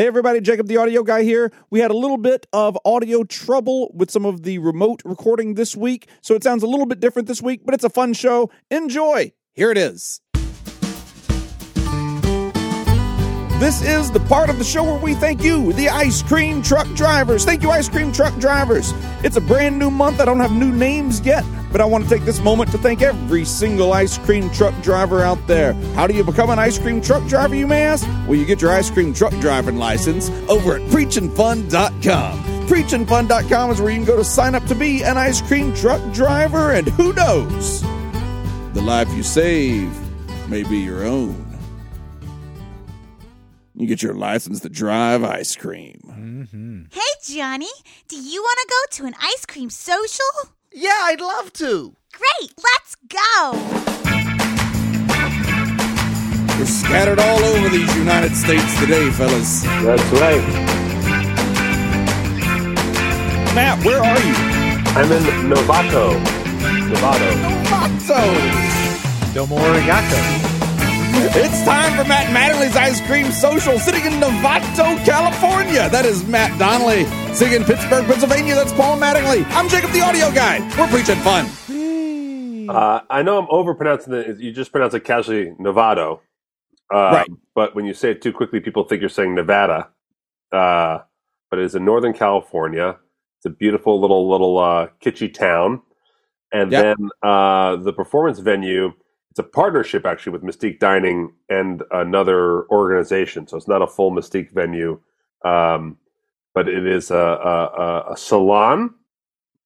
Hey, everybody, Jacob the audio guy here. We had a little bit of audio trouble with some of the remote recording this week, so it sounds a little bit different this week, but it's a fun show. Enjoy. Here it is. This is the part of the show where we thank you, the ice cream truck drivers. Thank you, ice cream truck drivers. It's a brand new month. I don't have new names yet, but I want to take this moment to thank every single ice cream truck driver out there. How do you become an ice cream truck driver, you may ask? Well, you get your ice cream truck driving license over at preachinfun.com. Preachinfun.com is where you can go to sign up to be an ice cream truck driver, and who knows? The life you save may be your own. You get your license to drive ice cream. Mm-hmm. Hey, Johnny, do you want to go to an ice cream social? Yeah, I'd love to. Great, let's go. We're scattered all over these United States today, fellas. That's right. Matt, where are you? I'm in Novato. Novato. Novato. Domo Arigato. It's time for Matt Mattingly's Ice Cream Social, sitting in Novato, California. That is Matt Donnelly. Sitting in Pittsburgh, Pennsylvania, that's Paul Mattingly. I'm Jacob the Audio Guy. We're preaching fun. Uh, I know I'm overpronouncing it. You just pronounce it casually Novato. Uh, Right. But when you say it too quickly, people think you're saying Nevada. Uh, but it is in Northern California. It's a beautiful little, little uh, kitschy town. And Yep. then uh, the performance venue, it's a partnership actually with Mystique Dining and another organization. So it's not a full Mystique venue, um, but it is a, a, a, salon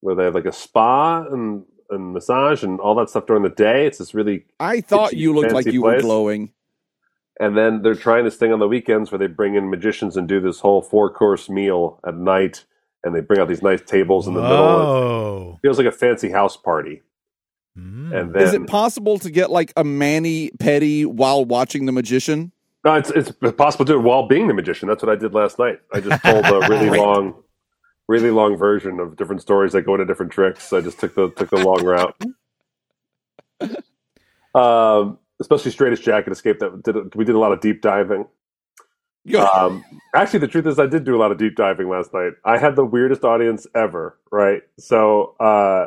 where they have like a spa and, and massage and all that stuff during the day. It's this really, I thought you looked like you were place. glowing. and then they're trying this thing on the weekends where they bring in magicians and do this whole four course meal at night, and they bring out these nice tables in the middle. Oh. It feels like a fancy house party. Mm. And then Is it possible to get like a mani petty while watching The Magician? No, it's it's possible to do it while being the magician. That's what I did last night. I just told a really long, really long version of different stories that go into different tricks. I just took the took the long route. Um, especially straightest jacket escape. That did we did a lot of deep diving. Good. Um, actually, the truth is, I did do a lot of deep diving last night. I had the weirdest audience ever. Right, so uh,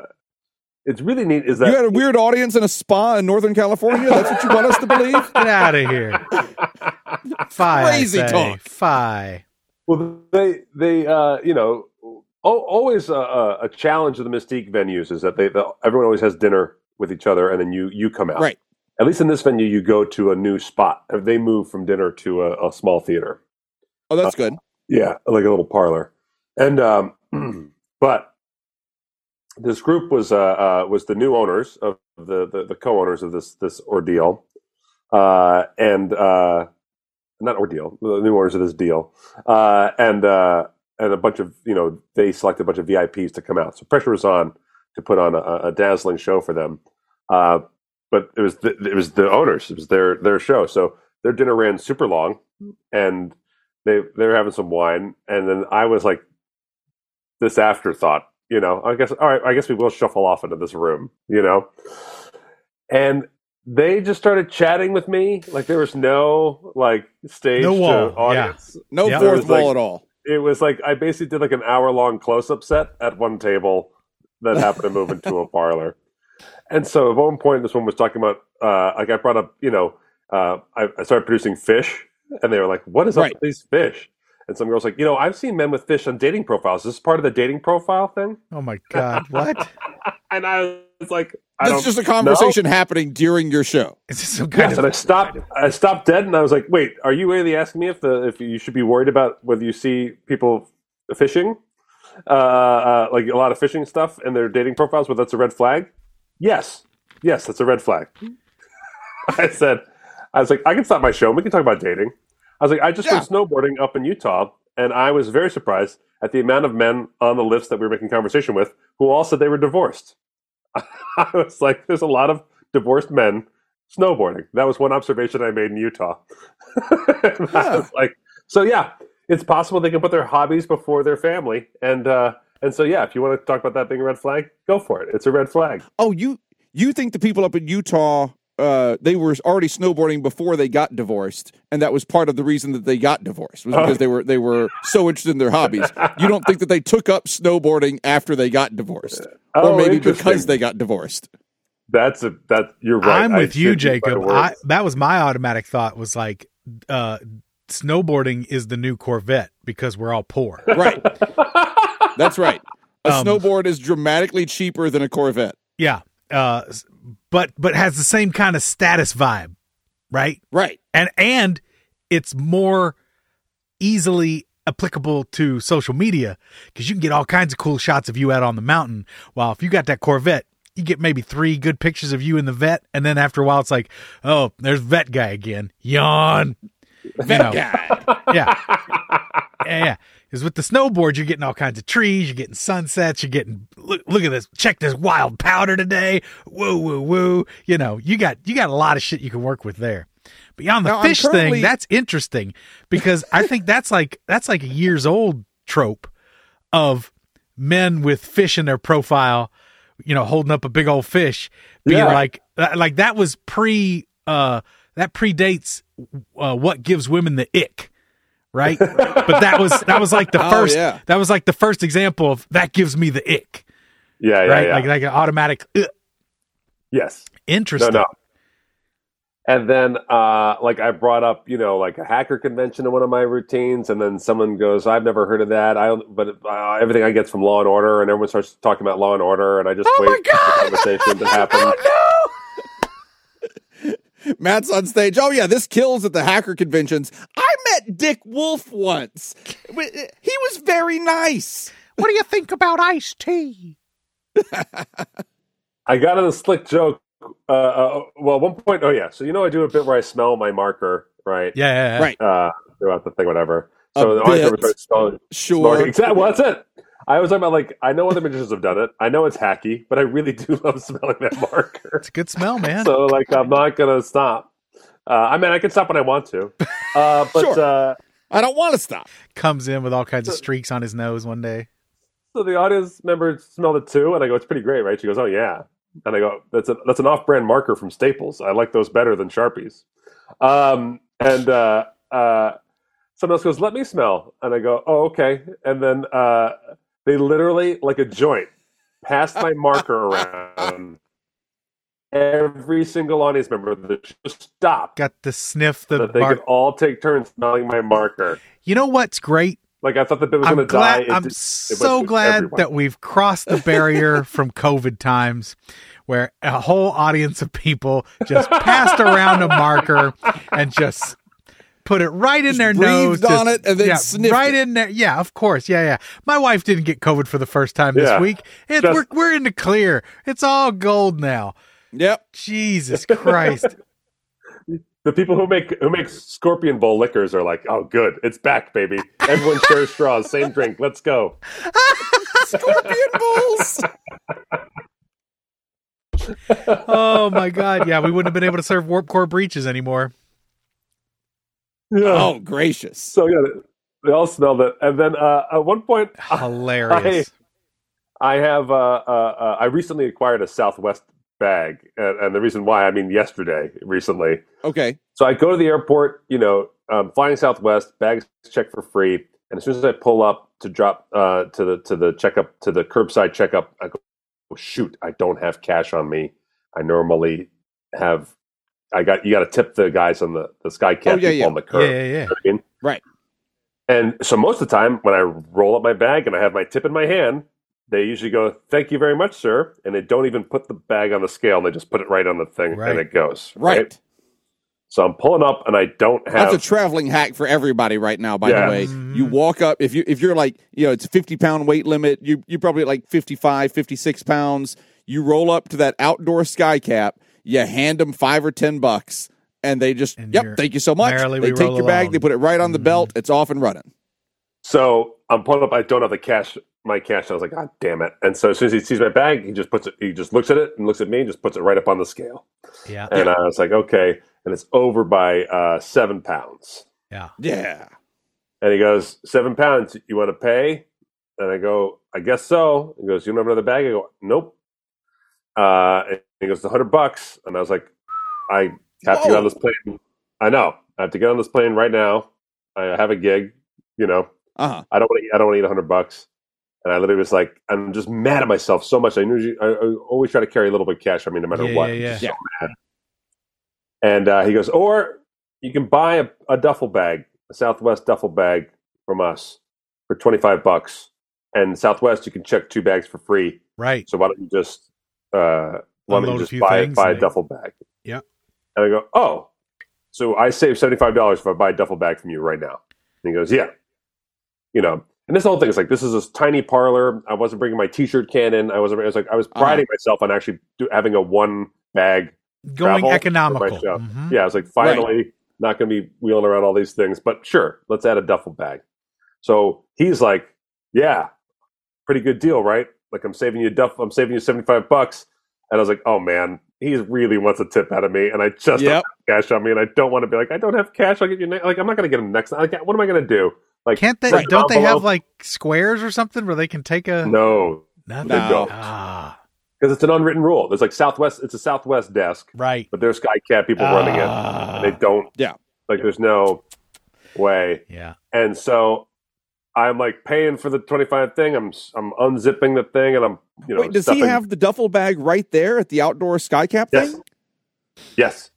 it's really neat. Is that you had a weird audience in a spa in Northern California? That's what you want us to believe? Get out of here. Fi. Crazy talk. Fi. Well, they they uh, you know al- always a, a, a challenge of the Mystique venues is that they the, everyone always has dinner with each other and then you you come out. Right. At least in this venue, you go to a new spot. They move from dinner to a, a small theater. Oh, that's good. Yeah, like a little parlor. And um, but this group was uh, uh, was the new owners of the the, the co-owners of this this ordeal, uh, and uh, not ordeal, the new owners of this deal, uh, and uh, and a bunch of you know they selected a bunch of VIPs to come out. So pressure was on to put on a, a dazzling show for them. But it was the, it was the owners. It was their their show. So their dinner ran super long, and they they were having some wine, and then I was like this afterthought. You know, I guess all right. I guess we will shuffle off into this room. You know, and they just started chatting with me like there was no like stage No to wall, yeah. No Yeah. Fourth was, like- wall at all. It was like I basically did like an hour long close up set at one table that happened to move into a parlor. And so at one point, this one was talking about uh, like I brought up, you know, uh, I, I started producing fish, and they were like, "What is up Right. with these fish?" And some girls like, you know, I've seen men with fish on dating profiles. Is this part of the dating profile thing? Oh my God. What? And I was like, I That's don't just a know. conversation happening during your show. Is this some kind Yes, and I stopped. I stopped dead, and I was like, "Wait, are you really asking me if the if you should be worried about whether you see people fishing, uh, uh, like a lot of fishing stuff in their dating profiles, whether that's a red flag?" Yes, yes, that's a red flag. I said, I was like, I can stop my show. and We can talk about dating. I was like, I just Yeah. went snowboarding up in Utah, and I was very surprised at the amount of men on the lifts that we were making conversation with who all said they were divorced. I was like, there's a lot of divorced men snowboarding. That was one observation I made in Utah. Was like, so yeah, it's possible they can put their hobbies before their family, and uh, and so yeah, if you want to talk about that being a red flag, go for it. It's a red flag. Oh, you you think the people up in Utah uh, they were already snowboarding before they got divorced, and that was part of the reason that they got divorced was because they were they were so interested in their hobbies. You don't think that they took up snowboarding after they got divorced, Oh, or maybe because they got divorced? That's a that you're right. I'm I with you, should use Jacob. I, that was my automatic thought was like, uh, snowboarding is the new Corvette because we're all poor. Right. That's right. A Um, snowboard is dramatically cheaper than a Corvette. yeah. Uh, s- but but has the same kind of status vibe, right? Right. And and it's more easily applicable to social media because you can get all kinds of cool shots of you out on the mountain. While if you got that Corvette, you get maybe three good pictures of you in the vet, and then after a while, it's like, oh, there's vet guy again. Yawn. You know. Guy. yeah. Yeah, yeah. Because with the snowboard, you're getting all kinds of trees, you're getting sunsets, you're getting look, look at this, check this wild powder today. Woo, woo, woo. You know, you got you got a lot of shit you can work with there. Beyond the Now, fish currently- thing, that's interesting because I think that's like that's like a years old trope of men with fish in their profile, you know, holding up a big old fish, being Yeah. like like that was pre uh that predates uh, what gives women the ick right? but that was that was like the Oh, first yeah. that was like the first example of that gives me the ick, yeah, yeah, right? yeah. Like like an automatic Ugh. yes. Interesting. no. And then, uh, like I brought up, you know, like a hacker convention in one of my routines, and then someone goes, "I've never heard of that." I, but uh, everything I get from Law and Order, and everyone starts talking about Law and Order, and I just Oh wait for the conversation to happen. Oh Matt's on stage. Oh yeah, this kills at the hacker conventions. I met Dick Wolf once. He was very nice. What do you think about iced tea? I got in a slick joke. Uh, uh, well, at one point, oh yeah, so you know, I do a bit where I smell my marker, right? Yeah, yeah, yeah. Right. Uh, throughout the thing, whatever. A So the audience bit. smelling, Sure. smelling- Exactly. Well, that's it. I was talking about like I know other magicians have done it. I know it's hacky, but I really do love smelling that marker. It's a good smell, man. so like I'm not gonna stop. Uh, I mean, I can stop when I want to, uh, but Sure. uh, I don't want to stop. Comes in with all kinds of streaks on his nose one day. so the audience member smelled it too, and I go, "It's pretty great, right?" She goes, "Oh yeah," and I go, "That's a that's an off-brand marker from Staples. I like those better than Sharpies." Um, and uh, uh, someone else goes, "Let me smell," and I go, "Oh okay," and then uh, they literally like a joint passed my marker around. Every single audience member of the show stopped Got to sniff the that they could all take turns smelling my marker. You know what's great? Like I thought the bit was going to die. It I'm did- so glad everyone. that we've crossed the barrier from COVID times, where a whole audience of people just passed around a marker and just put it right in their nose, on just- it and then yeah, sniffed right it. in there. Yeah, of course. Yeah, yeah. My wife didn't get COVID for the first time this Yeah. week. It, Just- we're we're in the clear. It's all gold now. Yep. Jesus Christ. The people who make who make Scorpion Bowl liquors are like, oh, good, it's back, baby. Everyone shares straws, same drink. Let's go. Scorpion Bowls. oh my God. Yeah, we wouldn't have been able to serve warp core breaches anymore. Oh, gracious. So yeah, they all smelled it, and then uh, at one point, Hilarious. I have uh, uh, uh, I recently acquired a Southwest bag, and, and the reason why, I mean, yesterday, recently. Okay. So I go to the airport, you know, um, flying Southwest, bags checked for free, and as soon as I pull up to drop uh, to the to the checkup to the curbside checkup, I go, oh, shoot, I don't have cash on me. I normally have. I got you. Got to tip the guys on the the sky cap Oh, yeah, yeah. on the yeah, curb. yeah, yeah. You know I mean? Right. And so most of the time, when I roll up my bag and I have my tip in my hand, they usually go, "Thank you very much, sir," and they don't even put the bag on the scale; and they just put it right on the thing, Right. and it goes Right. So I'm pulling up, and I don't have. That's a traveling hack for everybody right now. By Yeah. the way, Mhm. you walk up if you if you're like you know it's a 50 pound weight limit. You you probably like 55, 56 pounds. You roll up to that outdoor sky cap. You hand them five or ten bucks, and they just And yep. Thank you so much. They take roll your bag. They put it right on the Mhm. belt. It's off and running. So I'm pulling up. I don't have the cash, my cash. I was like, God damn it! And so as soon as he sees my bag, he just puts it. He just looks at it and looks at me and just puts it right up on the scale. Yeah. And I was like, okay. And it's over by uh, seven pounds. Yeah. Yeah. And he goes, seven pounds. You want to pay? And I go, I guess so. He goes, you don't have another bag? I go, nope. Uh, and he goes, a hundred bucks. And I was like, I have to get on this plane. I know. I have to get on this plane right now. I have a gig. You know, Uh huh. I don't want to. I don't want to eat a hundred bucks. And I literally was like, I'm just mad at myself so much. I usually, I, I always try to carry a little bit of cash. I mean, no matter Yeah, what. yeah, yeah. So mad. And uh, he goes, or you can buy a, a duffel bag, a Southwest duffel bag from us for twenty five bucks. And Southwest, you can check two bags for free. Right. So why don't you just uh, Unload a just buy things buy a they- duffel bag? Yeah. And I go, oh, so I save seventy five dollars if I buy a duffel bag from you right now. And he goes, yeah. You know, and this whole thing is like this is a tiny parlor. I wasn't bringing my t shirt can in. I wasn't. I was like I was Uh-huh. priding myself on actually do, having a one bag. Going economical. show. Mhm. Yeah, I was like finally not going to be wheeling around all these things, but sure, let's add a duffel bag. So he's like, yeah, pretty good deal, right? Like I'm saving you duff. I'm saving you seventy five bucks. And I was like, oh man, he really wants a tip out of me, and I just Yep. don't have cash on me, and I don't want to be like, I don't have cash. I'll get you. ne-" Like I'm not going to get him next. Like, what am I going to do? Like, Can't they? Don't they have like squares or something where they can take a no, nothing? They don't. Ah, because it's an unwritten rule. There's like Southwest. It's a Southwest desk, right. but there's SkyCap people running it, Ah, they don't. Yeah. Like there's no way. yeah. And so I'm like paying for the 25 thing. I'm I'm unzipping the thing and I'm you know Wait, does stuffing- he have the duffel bag right there at the outdoor skycap Yes. thing? Yes.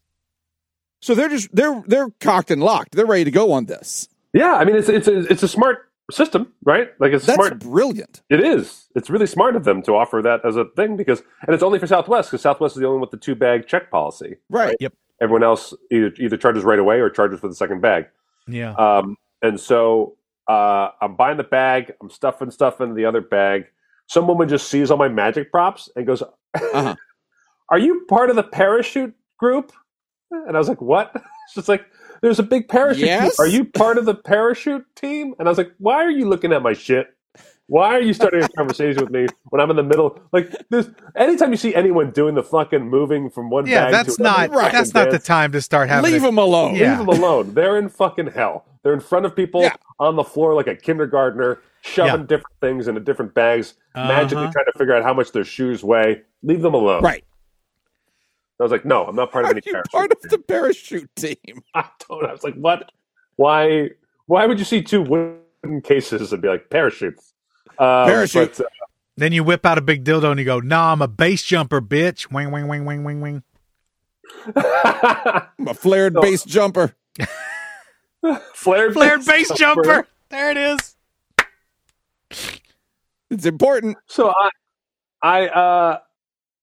So they're just they're they're cocked and locked. They're ready to go on this. Yeah, I mean it's it's a, it's a smart system, right? Like it's That's smart. brilliant. It is. It's really smart of them to offer that as a thing because and it's only for Southwest because Southwest is the only one with the two bag check policy. Right. Yep. Everyone else either either charges right away or charges for the second bag. Yeah. Um, and so uh, I'm buying the bag. I'm stuffing stuff into the other bag. Some woman just sees all my magic props and goes, Uh-huh. "Are you part of the parachute group?" And I was like, "What?" She's like, "There's a big parachute. team. Yes? Are you part of the parachute team?" And I was like, "Why are you looking at my shit? Why are you starting a conversation with me when I'm in the middle? Like, this. Anytime you see anyone doing the fucking moving from one Yeah, bag that's to another not Right. that's not the time to start having. Leave a- them alone. Yeah. Leave them alone. They're in fucking hell. They're in front of people Yeah. on the floor like a kindergartner, shoving Yeah. different things into different bags, magically Uh-huh. trying to figure out how much their shoes weigh. Leave them alone. Right. I was like, no, I'm not part of any you parachute. part of the parachute team? I don't. I was like, what? Why? Why would you see two wooden cases and be like parachutes? Um, Parachute. but, uh, Then you whip out a big dildo and you go, "Nah, I'm a base jumper, bitch." Wing, wing, wing, wing, wing, wing. I'm a flared No. base jumper. flared, Flared base jumper. There it is. It's important. So I, I, uh,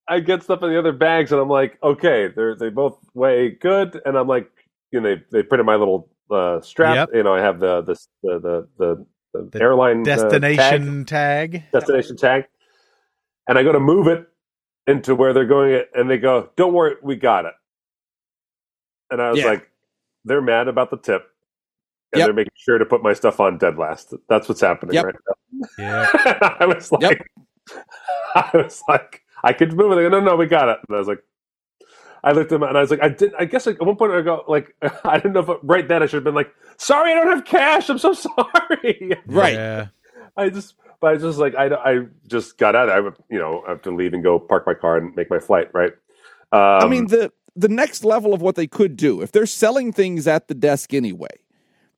I get stuff in the other bags, and I'm like, okay, they're they both weigh good, and I'm like, you know, they they printed my little uh, strap. Yep. You know, I have the the the the, the, the The airline uh, tag, Destination tag. destination tag, and I go to move it into where they're going, it, and they go, "Don't worry, we got it." And I was Yeah. like, they're mad about the tip. And Yep. they're making sure to put my stuff on dead last. That's what's happening Yep. right now. Yeah. I was like, Yep. I was like, I could move it. They go, no, no, we got it. And I was like, I looked at him and I was like, I did. I guess like, at one point I go like, I didn't know if right then I should have been like, sorry, I don't have cash. I'm so sorry. Right. Yeah. I just, but I just like, I, I just got out. I would, you know, I have to leave and go park my car and make my flight. Right. Um, I mean, the the next level of what they could do, if they're selling things at the desk anyway,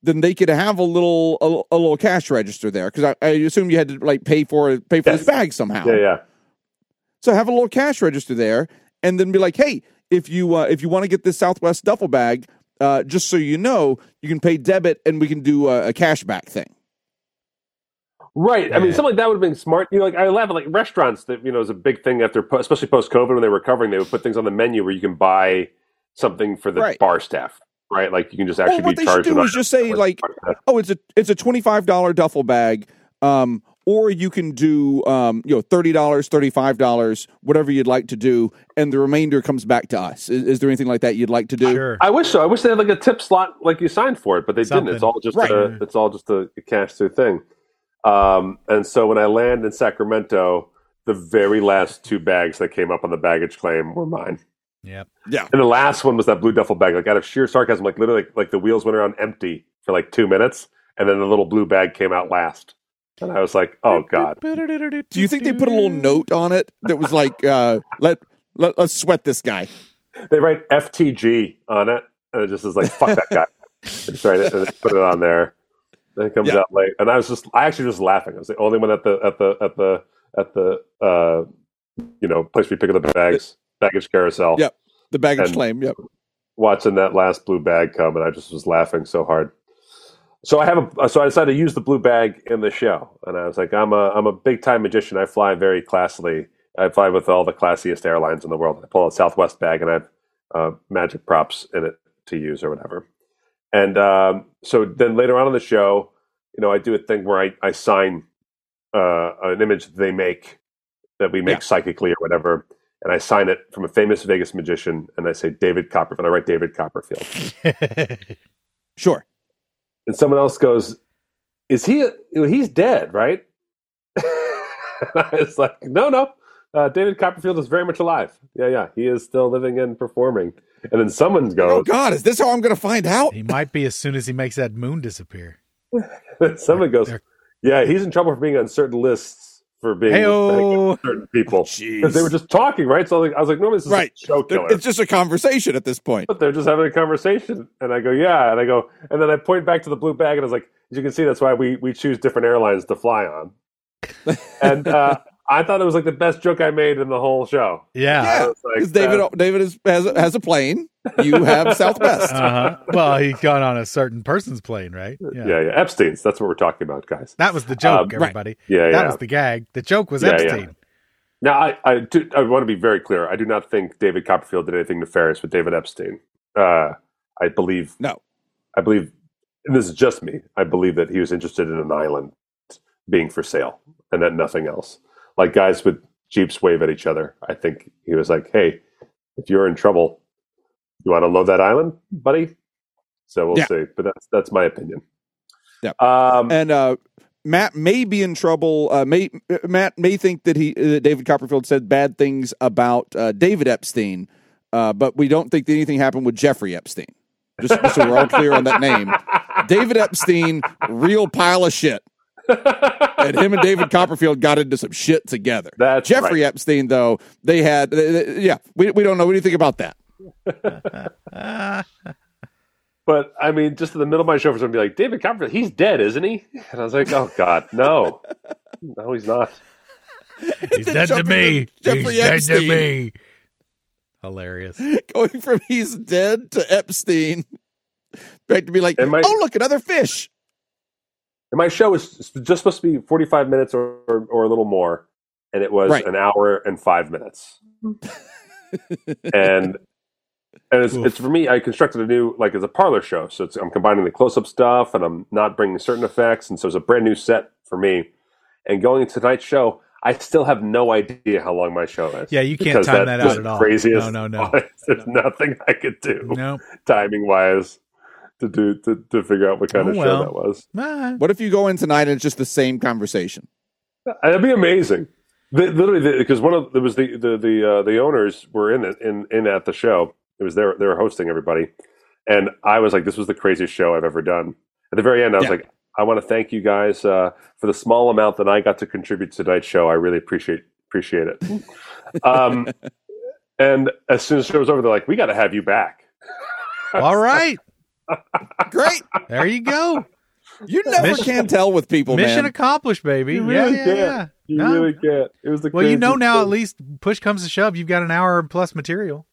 then they could have a little a, a little cash register there because I, I assume you had to like pay for pay for Yes. this bag somehow. yeah, yeah. So have a little cash register there, and then be like, hey, if you uh, if you want to get this Southwest duffel bag, uh, just so you know, you can pay debit, and we can do a, a cash back thing. Right. I mean, something like that would have been smart. You know, like I laugh at like restaurants that you know is a big thing after, especially post COVID when they were recovering. They would put things on the menu where you can buy something for the Right. bar staff. Right. Like you can just Well, actually what be they should charged. do is just say like, oh, it's a it's a twenty five dollar duffel bag, um, or you can do um, you know thirty dollars, thirty five dollars, whatever you'd like to do, and the remainder comes back to us. Is, is there anything like that you'd like to do? Sure. I wish so. I wish they had like a tip slot like you signed for it, but they Something. didn't. It's all just Right. a, it's all just a, cash through thing. Um, and so when I land in Sacramento, the very last two bags that came up on the baggage claim were mine. Yep. Yeah. And the last one was that blue duffel bag. Like out of sheer sarcasm, like literally, like, like the wheels went around empty for like two minutes, and then the little blue bag came out last. And I was like, "Oh God!" Do you think they put a little note on it that was like, uh, let, let let's sweat this guy? they write FTG on it, and it just is like fuck that guy. It's right, and put it on there. Then it comes Yeah. out late, and I was just I actually just laughing. I was the only one at the at the at the at the uh, you know place where you pick up the bags, baggage carousel. Yep. The baggage claim. Yep. watching that last blue bag come, and I just was laughing so hard. So I have a so I decided to use the blue bag in the show, and I was like, I'm a I'm a big time magician. I fly very classily. I fly with all the classiest airlines in the world. I pull a Southwest bag, and I have uh, magic props in it to use or whatever. And um, so then later on in the show, you know, I do a thing where I I sign uh, an image that they make that we make Yeah. psychically or whatever, and I sign it from a famous Vegas magician, and I say David Copperfield. I write David Copperfield, Sure. And someone else goes, "Is he? He's dead, right?" and I was like, "No, no, uh, David Copperfield is very much alive. Yeah, yeah, he is still living and performing." And then someone goes, Oh God, is this how I'm going to find out? he might be as soon as he makes that moon disappear. someone goes, "Yeah, he's in trouble for being on certain lists for being Heyo. certain people." Jeez. Because they were just talking, right? So I was like, I was like normally this is Right. a show killer. It's just a conversation at this point. but they're just having a conversation. And I go, yeah. And I go, and then I point back to the blue bag and I was like, as you can see, that's why we, we choose different airlines to fly on. and uh, I thought it was like the best joke I made in the whole show. Yeah. Yeah, like, because David uh, David is, has has a plane. You have Southwest. Uh-huh. Well, he got on a certain person's plane, right? Yeah. yeah, yeah. Epstein's. That's what we're talking about, guys. That was the joke, Um, right. everybody. Yeah, That yeah. was the gag. The joke was Yeah, yeah. Epstein. Now, I, I, do, I want to be very clear. I do not think David Copperfield did anything nefarious with David Epstein. Uh, I believe, No. I believe, and this is just me. I believe that he was interested in an island being for sale and that nothing else. Like guys with jeeps wave at each other. I think he was like, "Hey, if you're in trouble, you want to load that island, buddy?" So we'll Yeah. see. But that's that's my opinion. Yeah. Um, And uh, Matt may be in trouble. Uh, may Matt may think that he uh, David Copperfield said bad things about uh, David Epstein, uh, but we don't think that anything happened with Jeffrey Epstein. Just, so we're all clear on that name. David Epstein, real pile of shit. And him and David Copperfield got into some shit together. That's Jeffrey Epstein, though, they had, they- they- yeah, we, we don't know anything about that. But I mean, just in the middle of my show, for someone to be like, David Copperfield, he's dead, isn't he? And I was like, oh God, no, no, he's not. He's dead to me. Jeffrey He's dead to me. Hilarious. Going from he's dead to Epstein, back to be like, my- oh, look, another fish. And my show was just supposed to be forty-five minutes or or, or a little more, and it was Right. an hour and five minutes. and and it's, Oof. it's for me. I constructed a new like it's a parlor show, so it's, I'm combining the close-up stuff, and I'm not bringing certain effects, and so it's a brand new set for me. And going into tonight's show, I still have no idea how long my show is. Yeah, you can't time that's that out at all. Crazy No, no, no. fuck. There's nothing I could do Nope. timing wise to do to, to figure out what kind Oh, of show well. that was. Ah, What if you go in tonight and it's just the same conversation? That'd be amazing. The, literally, because one of there was the the the uh, the owners were in it in in at the show. It was there. They were hosting everybody, and I was like, "This was the craziest show I've ever done." At the very end, I was Yeah. like, "I want to thank you guys uh, for the small amount that I got to contribute to tonight's show. I really appreciate appreciate it." um, and as soon as the show was over, they're like, "We got to have you back." all right. Great. There you go. You never Mission- can tell with people, Mission man. accomplished, baby. You yeah, really yeah, can't. yeah. You No. really can't. It was the Well, you know now thing. at least push comes to shove, you've got an hour plus material.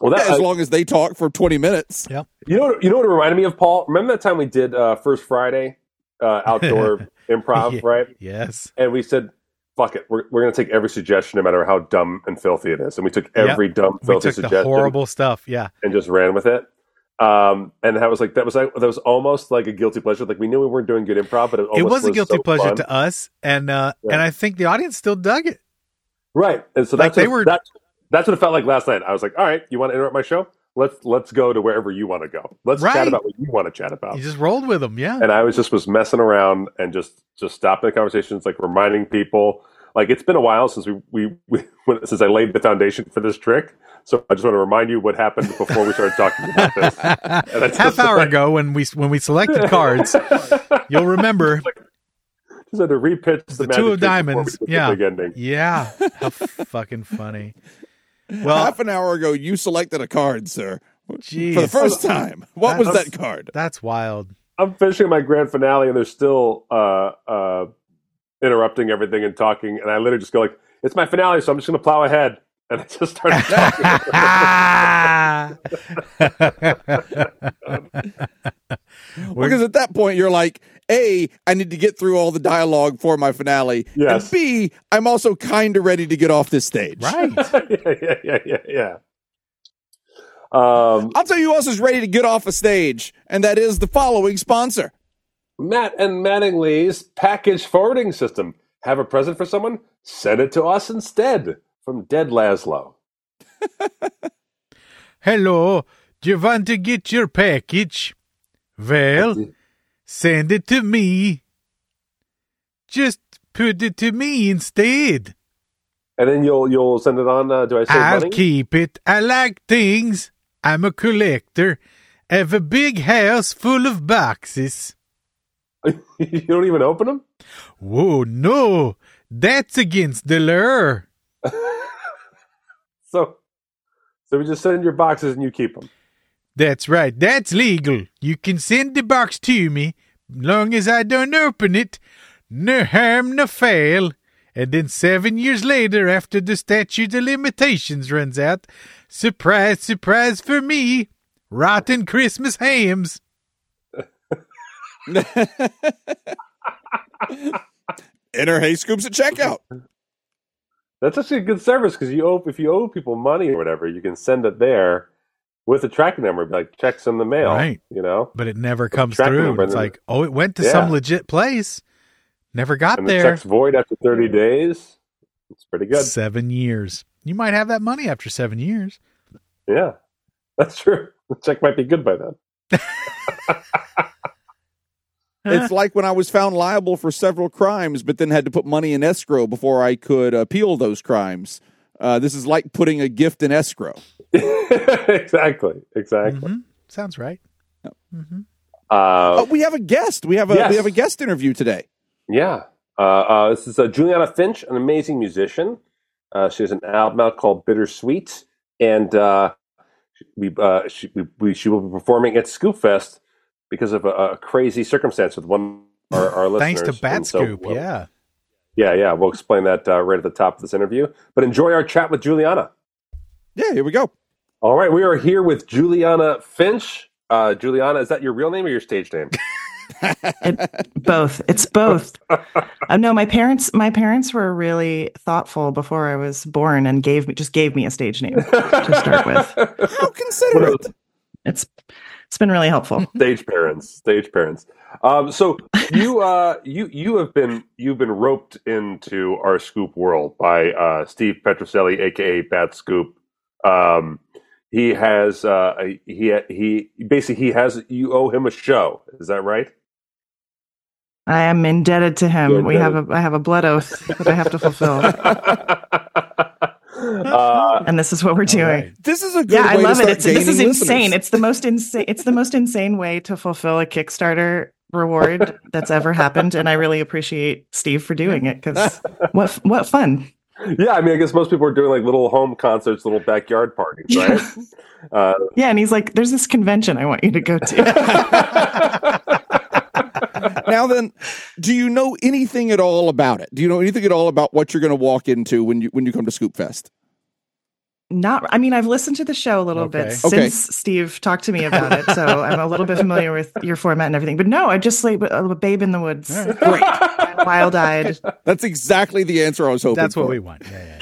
Well, that, as long as they talk for 20 minutes. Yeah. You know, you know what it reminded me of, Paul. Remember that time we did uh, First Friday uh, outdoor improv, Yeah. right? Yes. And we said, "Fuck it, we're, we're going to take every suggestion, no matter how dumb and filthy it is." And we took every dumb, We filthy took the suggestion horrible stuff. Yeah. and just ran with it. Um, and that was like that was like that was almost like a guilty pleasure. Like we knew we weren't doing good improv, but it, It was a guilty so pleasure fun. to us, and uh, Yeah. and I think the audience still dug it. right? And so Like, that's they what, were- that's that's what it felt like last night. I was like, "All right, you want to interrupt my show? Let's let's go to wherever you want to go. Let's Right. chat about what you want to chat about." You just rolled with them. Yeah. and I was just was messing around and just just stopping the conversations, like reminding people. Like it's been a while since we we, we since I laid the foundation for this trick. So I just want to remind you what happened before we started talking about this. that's Half hour like- ago, when we when we selected cards, you'll remember Just had to repitch the, the two of trick before we diamonds. Yeah. Yeah. How fucking funny. Well- half an hour ago, you selected a card, sir, Jeez. for the first time. What was that card? That's wild. I'm finishing my grand finale, and they're still uh, uh, interrupting everything and talking, and I literally just go like, "It's my finale, so I'm just going to plow ahead." And I just started talking. Because at that point, you're like, A, I need to get through all the dialogue for my finale. Yes. And B, I'm also kind of ready to get off this stage. right. yeah, yeah, yeah, yeah, yeah. Um, I'll tell you who else is ready to get off a stage, and that is the following sponsor. Matt and Mattingly's package forwarding system. Have a present for someone? Send it to us instead. From Dead Laszlo. Hello. Do you want to get your package? Well, send it to me. Just put it to me instead. And then you'll you'll send it on. Uh, do I save I'll money? keep it. I like things. I'm a collector. I have a big house full of boxes. you don't even open them. Whoa, no. That's against the law. So, so we just send your boxes and you keep them. That's right. That's legal. You can send the box to me, long as I don't open it. No harm, no foul. And then seven years later, after the statute of limitations runs out, surprise, surprise for me, rotten Christmas hams. Enter hay Scoops at checkout. That's actually a good service because you owe if you owe people money or whatever, you can send it there with a tracking number, like checks in the mail. Right. You know, But it never comes through. It's like, oh, it went to Yeah. some legit place. Never got and the there. check's void after thirty days. It's pretty good. Seven years. You might have that money after seven years. Yeah, that's true. The check might be good by then. It's like when I was found liable for several crimes, but then had to put money in escrow before I could appeal those crimes. Uh, this is like putting a gift in escrow. exactly. Exactly. Mhm. Sounds right. Uh, Oh, we have a guest. We have a Yes. we have a guest interview today. Yeah. Uh, uh, this is uh, Juliana Finch, an amazing musician. Uh, she has an album out called Bittersweet, and uh, we, uh, she, we, we, she will be performing at Scoop Fest because of a, a crazy circumstance with one of our, our listeners. Thanks to Bat And so, Scoop. well, yeah. Yeah, yeah. We'll explain that uh, right at the top of this interview. But enjoy our chat with Juliana. Yeah, here we go. All right, we are here with Juliana Finch. Uh, Juliana, is that your real name or your stage name? It, both. It's both. Uh, no, my parents. My parents were really thoughtful before I was born and gave me just gave me a stage name to start with. How considerate. It's it's been really helpful. stage parents stage parents. Um so you uh you you have been you've been roped into our scoop world by uh steve petroselli aka bat scoop. Um he has uh he he basically he has you owe him a show. Is that right? I am indebted to him. You're We have a I have a blood oath that I have to fulfill, uh and this is what we're doing. right. This is a good Yeah, I love to it. It's this is gaining insane. It's the most insane. It's the most insane way to fulfill a Kickstarter reward that's ever happened, and I really appreciate Steve for doing it because what what fun. yeah i mean i guess most people are doing like little home concerts little backyard parties right uh Yeah, and he's like, "There's this convention I want you to go to." now then, do you know anything at all about it? Do you know anything at all about what you're going to walk into when you when you come to Scoop Fest? Not, I mean, I've listened to the show a little Okay. bit Okay. since Steve talked to me about it, so I'm a little bit familiar with your format and everything. But no, I just like a, a babe in the woods, Great. wild-eyed. That's exactly the answer I was hoping That's what for. we want. Yeah, yeah,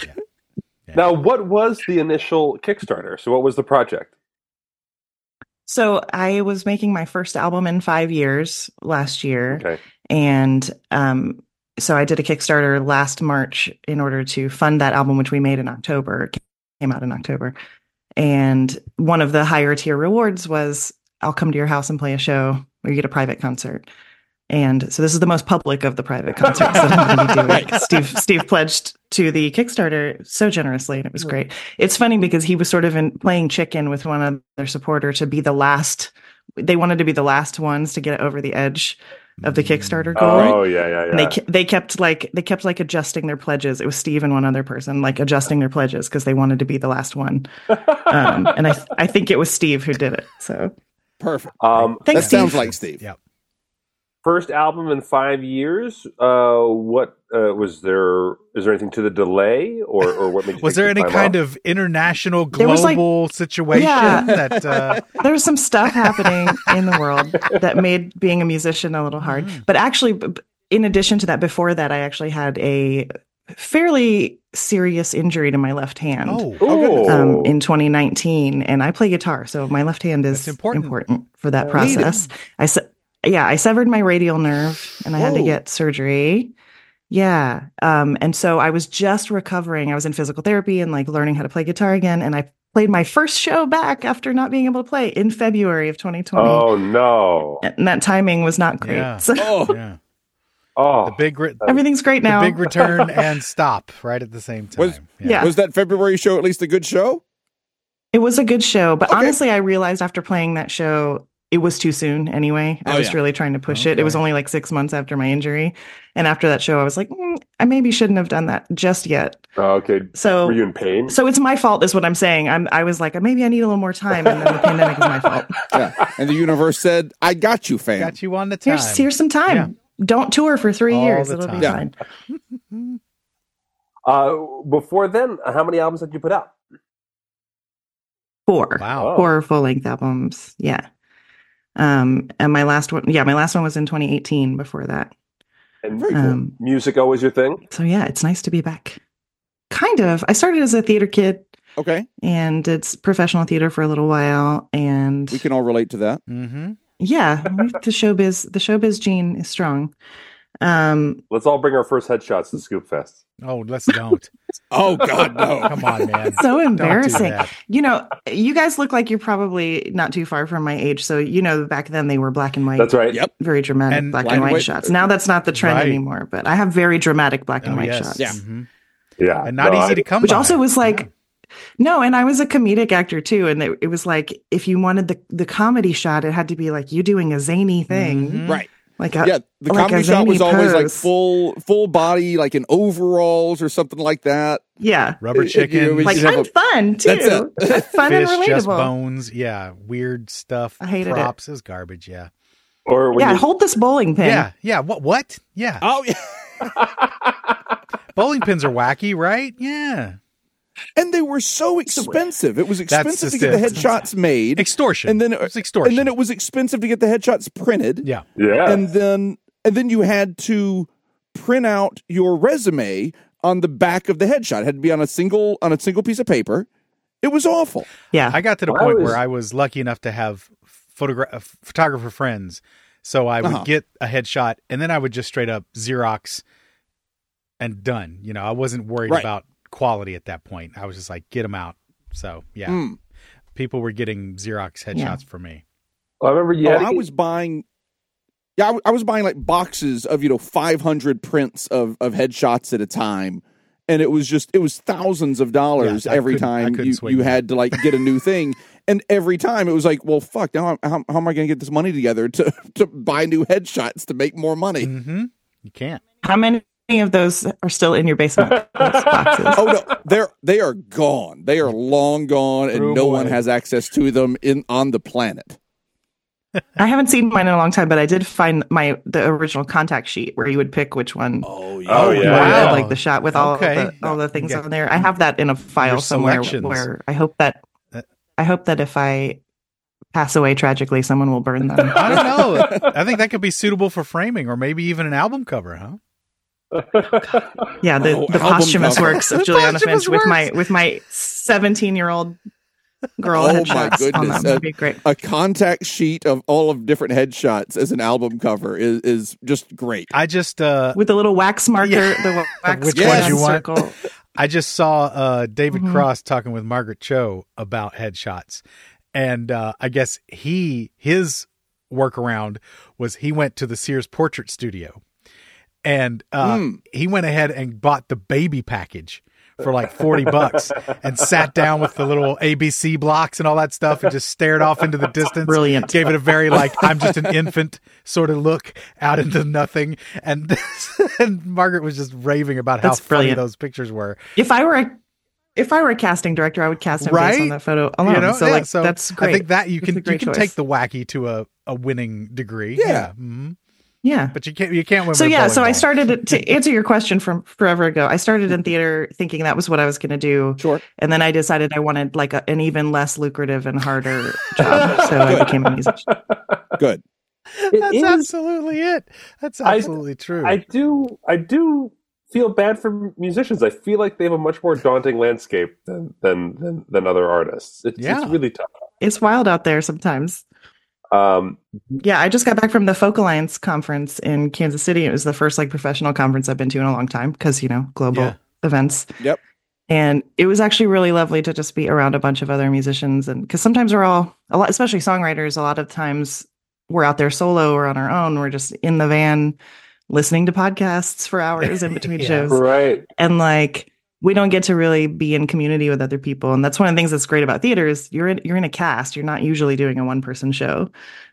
yeah. now what was the initial kickstarter so what was the project So I was making my first album in five years last year, okay and um, so I did a Kickstarter last March in order to fund that album, which we made in October. Came out in October, and one of the higher tier rewards was I'll come to your house and play a show, or you get a private concert. And so this is the most public of the private concerts that I'm going to be doing. Steve Steve pledged to the Kickstarter so generously, and it was mm. great. It's funny because he was sort of in playing chicken with one other supporter to be the last. They wanted to be the last ones to get it over the edge of the Kickstarter goal. Oh yeah, yeah, And they yeah. they kept like they kept like adjusting their pledges. It was Steve and one other person like adjusting their pledges because they wanted to be the last one. Um, and I I think it was Steve who did it. So Perfect. Um, thanks, that sounds like Steve. Yep. First album in five years. Uh, what uh, was there? Is there anything to the delay, or or what made you? Was there any kind off? of international There was, like- global situation Yeah. that uh, there was some stuff happening in the world that made being a musician a little hard. But actually, b- b- in addition to that, before that, I actually had a fairly serious injury to my left hand. oh um, in 2019, and I play guitar, so my left hand is That's important. for that process. I se- yeah, I severed my radial nerve, and I had to get surgery. Yeah, um, and so I was just recovering. I was in physical therapy and like learning how to play guitar again, and I played my first show back after not being able to play in February of 2020. Oh no! And that timing was not great. Yeah. So Oh, yeah Oh, the big re- everything's great the now. big return and stop right at the same time. Was- Yeah. was that February show at least a good show? It was a good show, but Okay. honestly, I realized after playing that show, it was too soon anyway. I Oh, was yeah. really trying to push it. It was only like six months after my injury. And after that show, I was like, mm, I maybe shouldn't have done that just yet. Oh, okay. So, Were you in pain? so it's my fault, is what I'm saying. I'm, I was like, maybe I need a little more time. And then the pandemic is my fault. Yeah. And the universe said, I got you, fam. Got you on the time. Here's, here's some time. Don't tour for three All years. It'll be time. fine. Uh, before then, how many albums did you put out? Four. Wow. Oh. Four full length albums. Yeah. Um, and my last one, yeah, my last one was in 2018 before that. And Very cool. Um, music always your thing? So yeah, it's nice to be back. Kind of. I started as a theater kid Okay. and did s- professional theater for a little while, and We can all relate to that. Mm-hmm. yeah, the showbiz, the showbiz gene is strong. Um, Let's all bring our first headshots to Scoop Fest. Oh, let's don't. Oh, God, no. Come on, man. so Don't do embarrassing. You know, you guys look like you're probably not too far from my age, so you know back then they were black and white. That's right. Yep. Very dramatic And black black and and white white- shots. Now that's not the trend Right. anymore, but I have very dramatic black and Oh, white yes. shots. Yeah. Mhm. Yeah. And not No, easy I- to come which by. also was like no and i was a comedic actor too and it, it was like if you wanted the the comedy shot it had to be like you doing a zany thing Mhm. Right. Like a, Yeah. The like comedy shot was zany always like full full body, like in overalls or something like that. yeah rubber It- it- you know, chicken, like should have i'm a- fun too That's fun fish, and just relatable bones. Yeah, weird stuff. I hated it. props is garbage. Yeah, Or when yeah you, hold this bowling pin yeah, yeah. What? What? Yeah. Oh, yeah. Bowling pins are wacky, right? Yeah. And they were so expensive. It was expensive to just get the headshots made. Extortion. And then it's extortion. And then it was expensive to get the headshots printed. yeah. yeah. And then and then you had to print out your resume on the back of the headshot. It had to be on a single on a single piece of paper. It was awful. yeah I got to the Well, I point was- where I was lucky enough to have photogra- uh, photographer friends. So I would Uh-huh. get a headshot and then I would just straight up Xerox and done. You know, I wasn't worried Right. about quality at that point. I was just like, get them out. So yeah, Mm. people were getting Xerox headshots Yeah. for me. I remember Yeah, Oh, I was buying. Yeah, I, w- I was buying like boxes of you know 500 prints of of headshots at a time, and it was just it was thousands of dollars Yeah, every time you you had to like get a new thing, and every time it was like, well, fuck, now how, how, how am I going to get this money together to to buy new headshots to make more money? Mm-hmm. You can't. how many of those are still in your basement boxes Oh no, they're they are gone. They are long gone, and no no 'em one has access to them in on the planet. i haven't seen mine in a long time but i did find my the original contact sheet where you would pick which one Oh Oh, you yeah. wanted, Wow. like the shot with all Okay. the all the things Yeah. on there. I have that in a file Your somewhere selections. where I hope that I hope that if I pass away tragically, someone will burn them. I don't know. I think that could be suitable for framing or maybe even an album cover, huh? Yeah, the, Oh, the posthumous cover. works of The Juliana posthumous Finch with my with my seventeen year old girl Oh, my headshots on goodness. them. That'd be great. a contact sheet of all of different headshots as an album cover is is just great. I just uh With the little wax marker, Yeah. the wax Which ones you want. circle. I just saw uh David Mhm. Cross talking with Margaret Cho about headshots. And uh I guess he his workaround was he went to the Sears portrait studio and uh Mm. he went ahead and bought the baby package for like 40 bucks and sat down with the little ABC blocks and all that stuff and just stared off into the distance. Brilliant. Gave it a very like, I'm just an infant sort of look out into nothing. And, and Margaret was just raving about how That's funny brilliant. those pictures were. If I were a if I were a casting director, I would cast him based on that photo alone. You know, so Yeah, like so that's great. I think that you That's can you can choice. take the wacky to a, a winning degree. Yeah. Mhm. Yeah. But you can't you can't win. So with yeah, bowling so I started to answer your question from forever ago. I started in theater thinking that was what I was going to do, Sure. and then I decided I wanted like a, an even less lucrative and harder job. So I became a musician. Good. It That's is- absolutely it. That's I- absolutely true. I do. I do feel bad for musicians. I feel like they have a much more daunting landscape than than than, than other artists. It's, Yeah. it's really tough. It's wild out there sometimes. Um, Yeah, I just got back from the Folk Alliance conference in Kansas City. It was the first like professional conference I've been to in a long time because you know global Yeah. events. Yep. And it was actually really lovely to just be around a bunch of other musicians, and because sometimes we're all a lot, especially songwriters. A lot of times we're out there solo or on our own. We're just in the van listening to podcasts for hours in between Yeah. shows right. and like we don't get to really be in community with other people. And that's one of the things that's great about theater is you're in you're in a cast. You're not usually doing a one person show.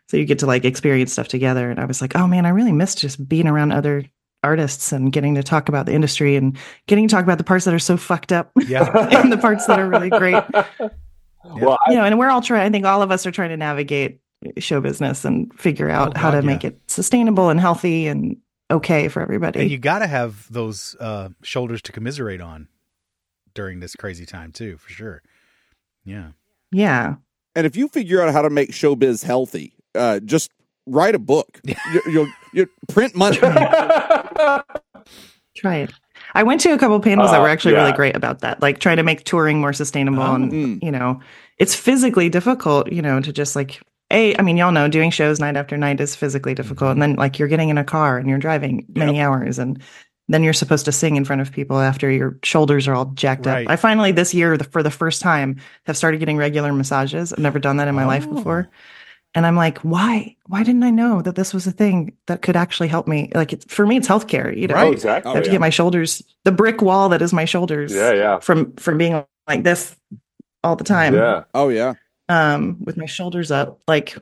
So you get to like experience stuff together. And i was like oh man i really missed just being around other artists and getting to talk about the industry and getting to talk about the parts that are so fucked up yeah. and the parts that are really great. Well, you know and we're all trying i think all of us are trying to navigate show business and figure out Oh, how God, to make it sustainable and healthy and okay for everybody. And you got to have those uh, shoulders to commiserate on during this crazy time too, for sure. Yeah. yeah And if you figure out how to make showbiz healthy, uh, just write a book. You, you'll you print money. Try it. I went to a couple panels that Uh, were actually yeah. really great about that, like trying to make touring more sustainable. Oh. and, Mm. you know, it's physically difficult, you know, to just like, a, I mean, y'all know doing shows night after night is physically difficult. Mm-hmm. And then, like, you're getting in a car and you're driving many hours and then you're supposed to sing in front of people after your shoulders are all jacked Right. up. I finally, this year, the, for the first time, have started getting regular massages. I've never done that in my life Oh. before. And I'm like, why? Why didn't I know that this was a thing that could actually help me? Like, it's, for me, it's healthcare. You know, Right. oh, exactly. I have to yeah. get my shoulders, the brick wall that is my shoulders, yeah, yeah, from from being like this all the time, yeah. oh yeah. um, with my shoulders up. Like,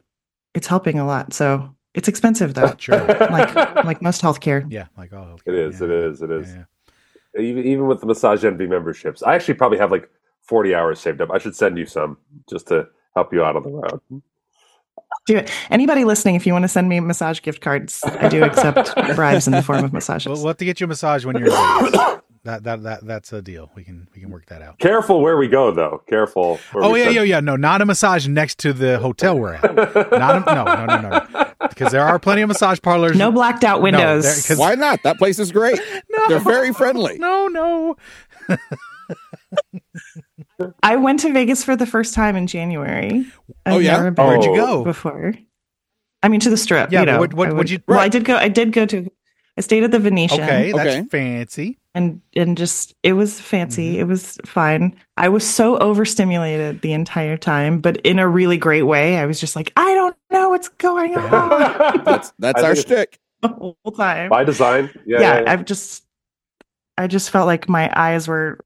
it's helping a lot. So it's expensive though, Sure. like like most healthcare. Yeah. Like oh, It is. Yeah. It is. It is. Yeah. Even even with the Massage Envy memberships, I actually probably have like forty hours saved up. I should send you some just to help you out on the road. Do it. Anybody listening, if you want to send me massage gift cards, I do accept bribes in the form of massages. Well, we'll have to get you a massage when you're in Vegas. That that that that's a deal. We can we can work that out. Careful where we go, though. Careful. Oh yeah, yeah, yeah. No, not a massage next to the hotel we're at. Not a, no, no, no, no. Because there are plenty of massage parlors. no blacked out No, windows. there- Why not? That place is great. no, They're very friendly. No, no. I went to Vegas for the first time in January. I've Oh, yeah? never been Where'd you Oh. go? before. I mean, to the strip. Yeah, you know, what- what I would went- you- Well, I did go. I did go to. I stayed at the Venetian. Okay, that's Okay. fancy. And and just it was fancy. Mm-hmm. It was fine. I was so overstimulated the entire time, but in a really great way. I was just like, I don't know what's going on That's that's our think shtick. the whole time. By design. Yeah. yeah, yeah, yeah. I've just, I just felt like my eyes were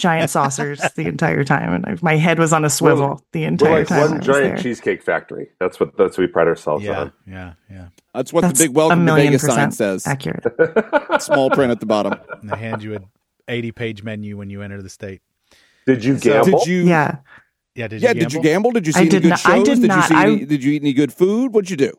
giant saucers the entire time, and I, my head was on a swivel the We're entire like time. I one was giant there. cheesecake factory. That's what that's what we pride ourselves Yeah, on. yeah, yeah. That's what That's the big welcome to Vegas sign says. accurate. Small print at the bottom. And they hand you an 80 page menu when you enter the state. Did you So- gamble? Did you? Yeah, Yeah, did yeah. you Did you gamble? gamble? Did you see I any did good not- I shows? did you not. see? I- Any, did you eat any good food? What'd you do?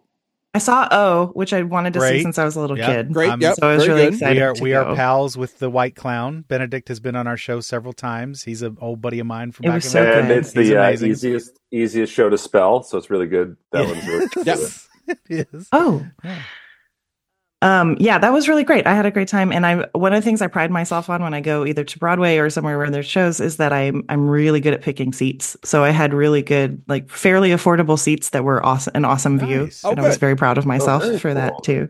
I saw O, which I wanted to Great. see since I was a little Yep. kid. Great. I'm- yep. So I was very really good. excited. We are to we are pals with the White Clown. Benedict has been on our show several times. He's an old buddy of mine from It back was in so the and good. it's He's the uh, easiest easiest show to spell, so it's really good. That one's really Yes. it is. Oh. Yeah. Um, yeah, that was really great. I had a great time. And I one of the things I pride myself on when I go either to Broadway or somewhere where there's shows is that I'm I'm really good at picking seats. So I had really good, like fairly affordable seats that were awesome an awesome view. Nice. and Oh, I was very proud of myself very for that too.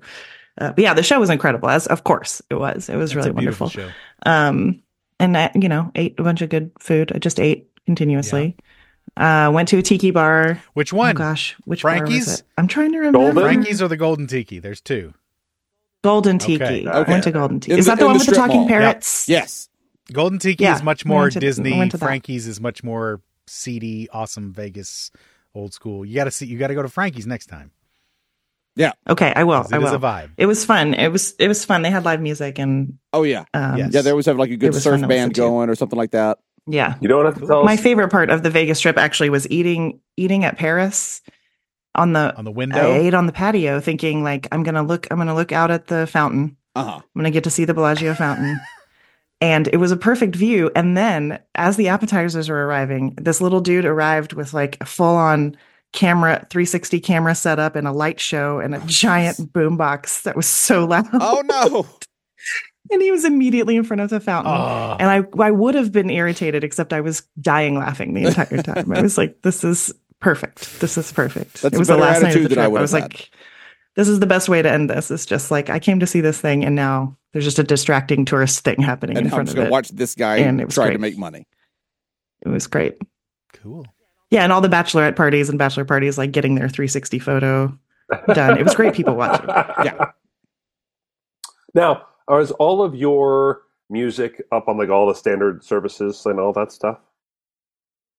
Uh, but yeah, the show was incredible. As of course it was. It was It's really a wonderful. show. Um, and I, you know, ate a bunch of good food. I just ate continuously. Uh, went to a tiki bar. Which Oh one? gosh, which Frankie's? bar was it? I'm trying to remember. Golden? Frankie's or the Golden Tiki? There's two. Golden Tiki. Okay. I Okay. went to Golden Tiki. In Is the- that the one the with the talking mall. parrots? Yes. Golden Tiki Yeah, is much more to- Disney. went that. Frankie's is much more seedy, awesome Vegas, old school. You got to see. You got to go to Frankie's next time. Yeah. Okay, I will. 'cause I It is will. a vibe. It was fun. It was it was fun. They had live music and Oh yeah, um, Yes. yeah. They always have like a good was surf fun to listen band going or something like that. yeah. You don't have to tell My us. favorite part of the Vegas trip actually was eating eating at Paris on the On the window. I ate on the patio thinking like I'm gonna look I'm gonna look out at the fountain. Uh huh. I'm gonna get to see the Bellagio fountain. And it was a perfect view. And then as the appetizers were arriving, this little dude arrived with like a full on camera 360 camera setup and a light show and a giant boombox that was so loud. Oh no. And he was immediately in front of the fountain. Oh, And I, I would have been irritated, except I was dying laughing the entire time. I was like, "This is perfect. This is perfect." That's it was the last night of the attitude than I trip. I was have like, "This is the best way to end this." It's just like I came to see this thing, and now there's just a distracting tourist thing happening And in I'm front just of gonna it. watch this guy And it was try to make money. It was great. cool. Yeah, and all the bachelorette parties and bachelor parties, like getting their 360 photo done. It was great. People watching. Yeah. Now, is all of your music up on like all the standard services and all that stuff?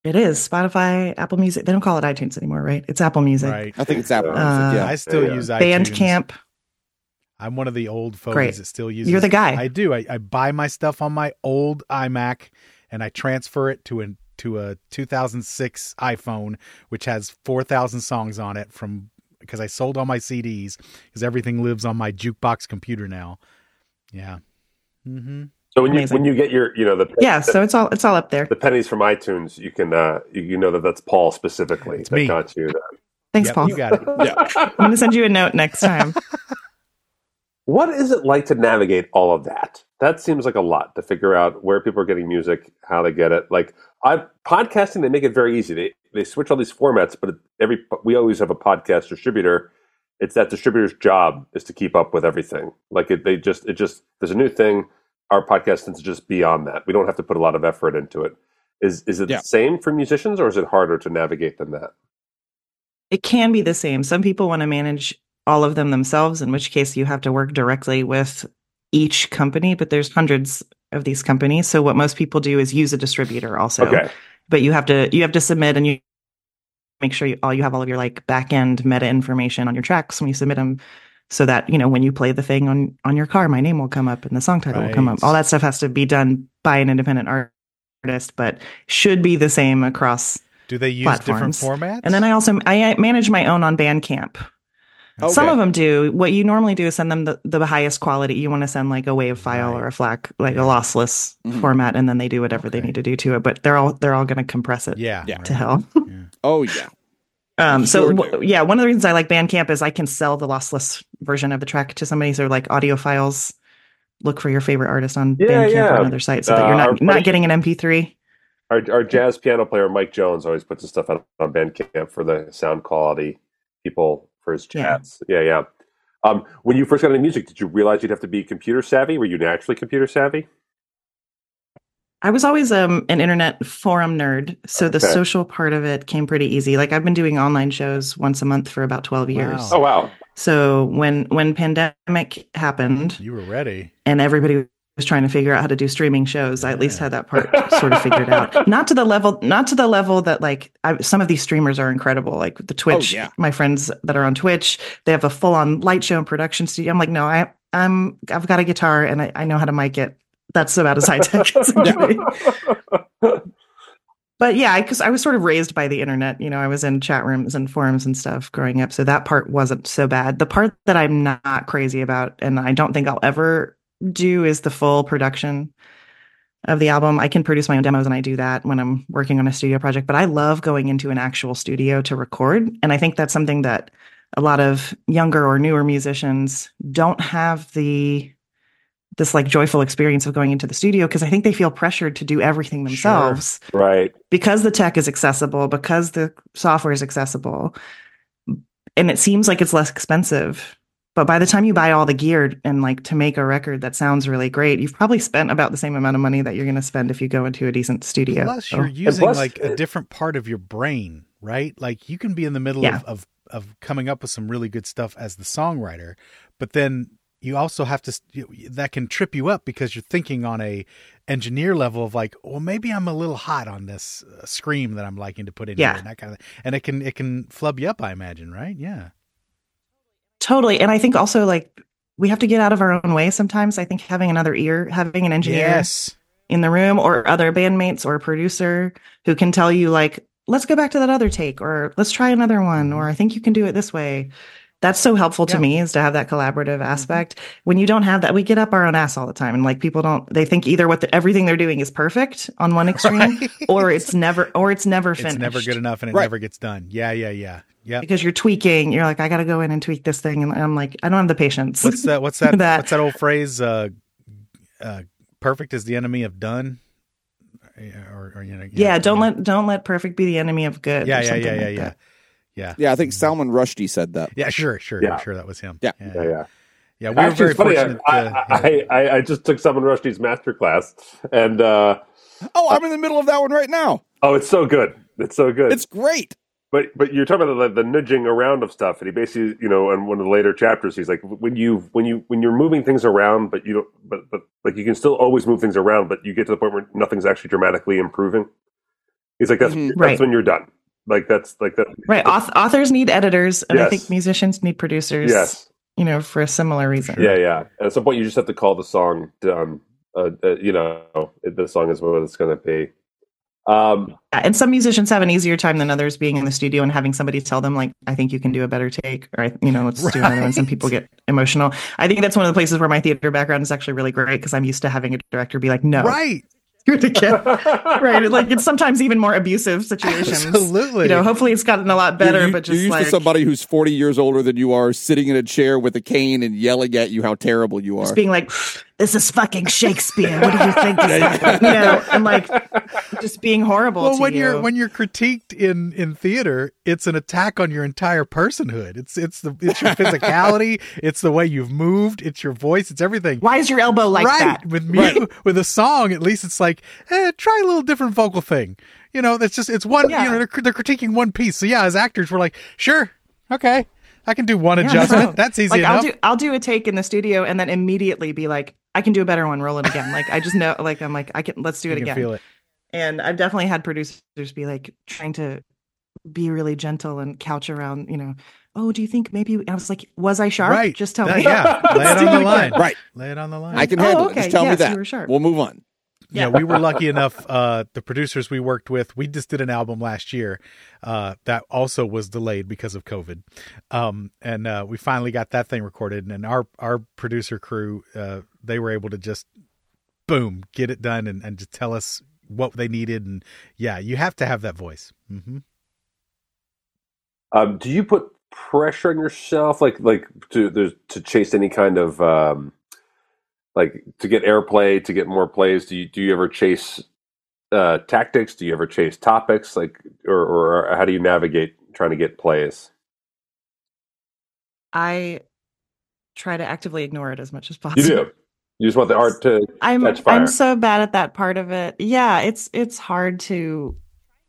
It is Spotify, Apple Music. They don't call it iTunes anymore, right? It's Apple Music. Right. I think it's Apple. Uh, Music, yeah. I still Yeah. use iTunes. Bandcamp. I'm one of the old fogies Great. that still uses. You're the guy. I do. I, I buy my stuff on my old iMac and I transfer it to an to a 2006 iPhone, which has 4,000 songs on it from because I sold all my CDs because everything lives on my jukebox computer now. Yeah. Mm-hmm. So when you when you get your you know the Yeah, the, so it's all it's all up there. the pennies from iTunes, you can uh you, you know that that's Paul specifically It's that me. got you. That. Thanks, Yep, Paul. You got it. Yeah. I'm gonna send you a note next time. What is it like to navigate all of that? That seems like a lot to figure out where people are getting music, how they get it. Like I podcasting, they make it very easy. They they switch all these formats, but every we always have a podcast distributor. It's that distributor's job is to keep up with everything. Like it, they just it just there's a new thing. Our podcast tends to just be on that. We don't have to put a lot of effort into it. Is is it Yeah. the same for musicians, or is it harder to navigate than that? It can be the same. Some people want to manage all of them themselves, in which case you have to work directly with each company, but there's hundreds of these companies. So what most people do is use a distributor also. Okay, But you have to you have to submit and you make sure you all you have all of your like back end meta information on your tracks when you submit them so that you know when you play the thing on on your car my name will come up and the song title will come up all that stuff has to be done by an independent artist but should be the same across Do they use Platforms. different formats? and then i also i manage my own on bandcamp Okay. some of them do what you normally do is send them the, the highest quality you want to send like a wave file Right. or a FLAC like a lossless Mhm. format and then they do whatever they need to do to it but they're all they're all going to compress it yeah, Yeah. to hell Yeah. Oh yeah. Um, so Sure w- do. yeah, one of the reasons I like Bandcamp is I can sell the lossless version of the track to somebody. So like audiophiles, look for your favorite artist on Yeah, Bandcamp yeah. or another site, so that Uh, you're our not not getting an MP3. our our jazz piano player Mike Jones always puts his stuff out on Bandcamp for the sound quality people for his Yeah. chats. Yeah, yeah. Um, when you first got into music, did you realize you'd have to be computer savvy? Were you naturally computer savvy? I was always um, an internet forum nerd, so the social part of it came pretty easy. Like I've been doing online shows once a month for about twelve years. Wow. Oh wow! So when when pandemic happened You were ready. and everybody was trying to figure out how to do streaming shows, I at least had that part sort of figured out. Not to the level, not to the level that like I, some of these streamers are incredible. Like the Twitch, yeah. my friends that are on Twitch, they have a full on light show and production studio. I'm like, no, I I'm I've got a guitar and I, I know how to mic it. That's about as high tech as. But yeah, because I, was sort of raised by the internet. You know, I was in chat rooms and forums and stuff growing up, so that part wasn't so bad. The part that I'm not crazy about, and I don't think I'll ever do, is the full production of the album. I can produce my own demos, and I do that when I'm working on a studio project. But I love going into an actual studio to record, and I think that's something that a lot of younger or newer musicians don't have the this like joyful experience of going into the studio because I think they feel pressured to do everything Sure. themselves right. because the tech is accessible, because the software is accessible, and it seems like it's less expensive. But by the time you buy all the gear and like to make a record that sounds really great, you've probably spent about the same amount of money that you're going to spend if you go into a decent studio. Plus, So- you're using plus- like a different part of your brain, right? Like you can be in the middle Yeah. of, of of coming up with some really good stuff as the songwriter, but then you also have to that can trip you up because you're thinking on a engineer level of like, well, maybe I'm a little hot on this uh, scream that I'm liking to put in Yeah. here and that kind of, and it can it can flub you up, I imagine, right? Yeah. Totally. And I think also like we have to get out of our own way sometimes. I think having another ear, having an engineer Yes. in the room or other bandmates or a producer who can tell you like, let's go back to that other take or let's try another one or I think you can do it this way. That's so helpful to Yeah. me is to have that collaborative aspect. When you don't have that, we get up our own ass all the time and like people don't they think either what the, everything they're doing is perfect on one extreme Right. or it's never or it's never finished. It's never good enough and it Right. never gets done. Yeah, yeah, yeah. Yeah. because you're tweaking. You're like, I got to go in and tweak this thing, and I'm like, I don't have the patience. What's that? What's that? That- What's that old phrase? Uh, uh, perfect is the enemy of done. Or, or you know, yeah, don't let don't let perfect be the enemy of good. Yeah, or yeah, something yeah, yeah, like yeah, that. yeah. Yeah, Yeah, I think Salman Rushdie said that. Yeah, sure, sure, Yeah. I'm sure that was him. Yeah. Yeah, yeah. Yeah, we were Actually, very it's funny. I, to, I, I, I just took Salman Rushdie's master class, and uh, Oh, I'm in the middle of that one right now. oh, it's so good. It's so good. It's great. But but you're talking about the, the nudging around of stuff, and he basically, you know, in one of the later chapters, he's like, when you when you when you're moving things around, but you don't, but but like you can still always move things around, but you get to the point where nothing's actually dramatically improving. He's like, that's Mhm. that's Right. when you're done. Like that's like that. Right. Auth- authors need editors, and I think musicians need producers. Yes. You know, for a similar reason. Yeah, yeah. At some point, you just have to call the song done. Uh, uh, you know, the song is what it's going to be. Um, And some musicians have an easier time than others being in the studio and having somebody tell them, like, I think you can do a better take, or, you know, let's do another one. Some people get emotional. I think that's one of the places where my theater background is actually really great because I'm used to having a director be like, no, right, do it again. right. Like, it's sometimes even more abusive situations. absolutely. You know, hopefully it's gotten a lot better, You're, you- but you're just used like to somebody who's 40 years older than you are, sitting in a chair with a cane and yelling at you how terrible you are. just being like, this is fucking Shakespeare. What do you think? Is that? You know, and like just being horrible. well, to when you. you're when you're critiqued in in theater, it's an attack on your entire personhood. It's it's the it's your physicality, it's the way you've moved, it's your voice, it's everything. why is your elbow like right. that? With me, with a song, at least it's like, eh, try a little different vocal thing. You know, that's just it's one. Yeah. You know, they're, they're critiquing one piece. So yeah, as actors, we're like, sure, okay, I can do one Yeah, adjustment. no. That's easy like enough. I'll do I'll do a take in the studio and then immediately be like, I can do a better one. Roll it again. Like I just know. Like I'm like I can. Let's do you it can again. feel it. And I've definitely had producers be like trying to be really gentle and couch around. You know, oh, do you think maybe? I was like, was I sharp? Right. Just tell That- me. yeah, lay it on the line. right. Lay it on the line. I can Oh, handle it. Just tell Yes, me that. you were sharp. We'll move on. Yeah, we were lucky enough. Uh, the producers we worked with, we just did an album last year uh, that also was delayed because of COVID, um, and uh, we finally got that thing recorded. And our our producer crew, uh, they were able to just boom get it done and, and just tell us what they needed. And yeah, you have to have that voice. hmm um, do you put pressure on yourself, like like to to chase any kind of um, like to get airplay, to get more plays? Do you do you ever chase uh, tactics? Do you ever chase topics? Like, or, or how do you navigate trying to get plays? I try to actively ignore it as much as possible. You do. You just want the art to I'm catch fire. I'm so bad at that part of it. Yeah, it's it's hard to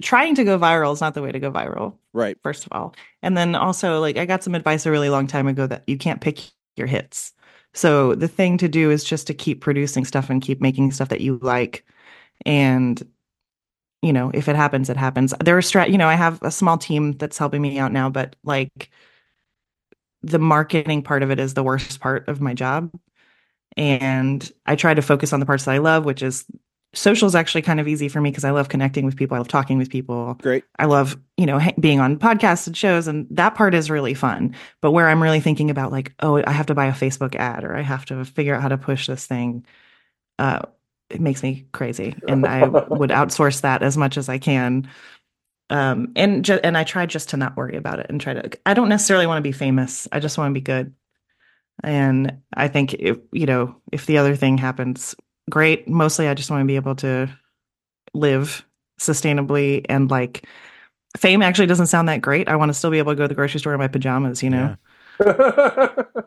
trying to go viral is not the way to go viral. Right. First of all, and then also like I got some advice a really long time ago that you can't pick your hits. So the thing to do is just to keep producing stuff and keep making stuff that you like, and you know if it happens, it happens. There are strat. You know I have a small team that's helping me out now, but like the marketing part of it is the worst part of my job and I try to focus on the parts that I love, which is social is actually kind of easy for me because I love connecting with people. I love talking with people. Great. I love, you know, being on podcasts and shows, and that part is really fun. But where I'm really thinking about, like, oh, I have to buy a Facebook ad or I have to figure out how to push this thing, uh, it makes me crazy. And I would outsource that as much as I can. Um, and ju- and I try just to not worry about it and try to. I don't necessarily want to be famous. I just want to be good. And I think if you know if the other thing happens, great. Mostly, I just want to be able to live sustainably and like fame actually doesn't sound that great. I want to still be able to go to the grocery store in my pajamas, you know,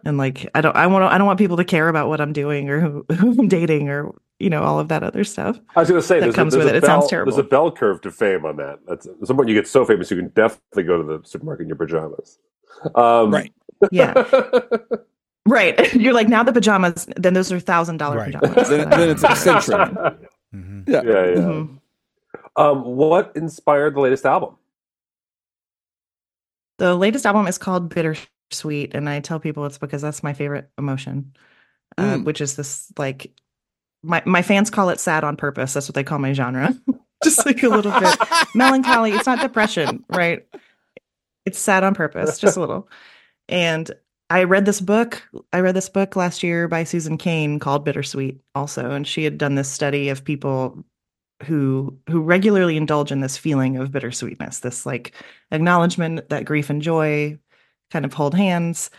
and like I don't I want to, I don't want people to care about what I'm doing or who, who I'm dating or you know all of that other stuff. I was going to say, that there's, comes a, with a it. It sounds bell, terrible. There's a bell curve to fame on that. That's at some point you get so famous you can definitely go to the supermarket in your pajamas. Um, Right. Yeah. Right. You're like now the pajamas. Then those are thousand dollar Right. pajamas. Then, then it's eccentric. Mhm. Yeah. yeah, yeah. Mhm. Um, what inspired the latest album? The latest album is called Bittersweet, and I tell people it's because that's my favorite emotion, uh, Mm. which is this like my my fans call it sad on purpose. That's what they call my genre. just like a little bit melancholy. It's not depression, right? It's sad on purpose, just a little. And I read this book. I read this book last year by Susan Cain called Bittersweet, also, and she had done this study of people who who regularly indulge in this feeling of bittersweetness, this like acknowledgement that grief and joy kind of hold hands,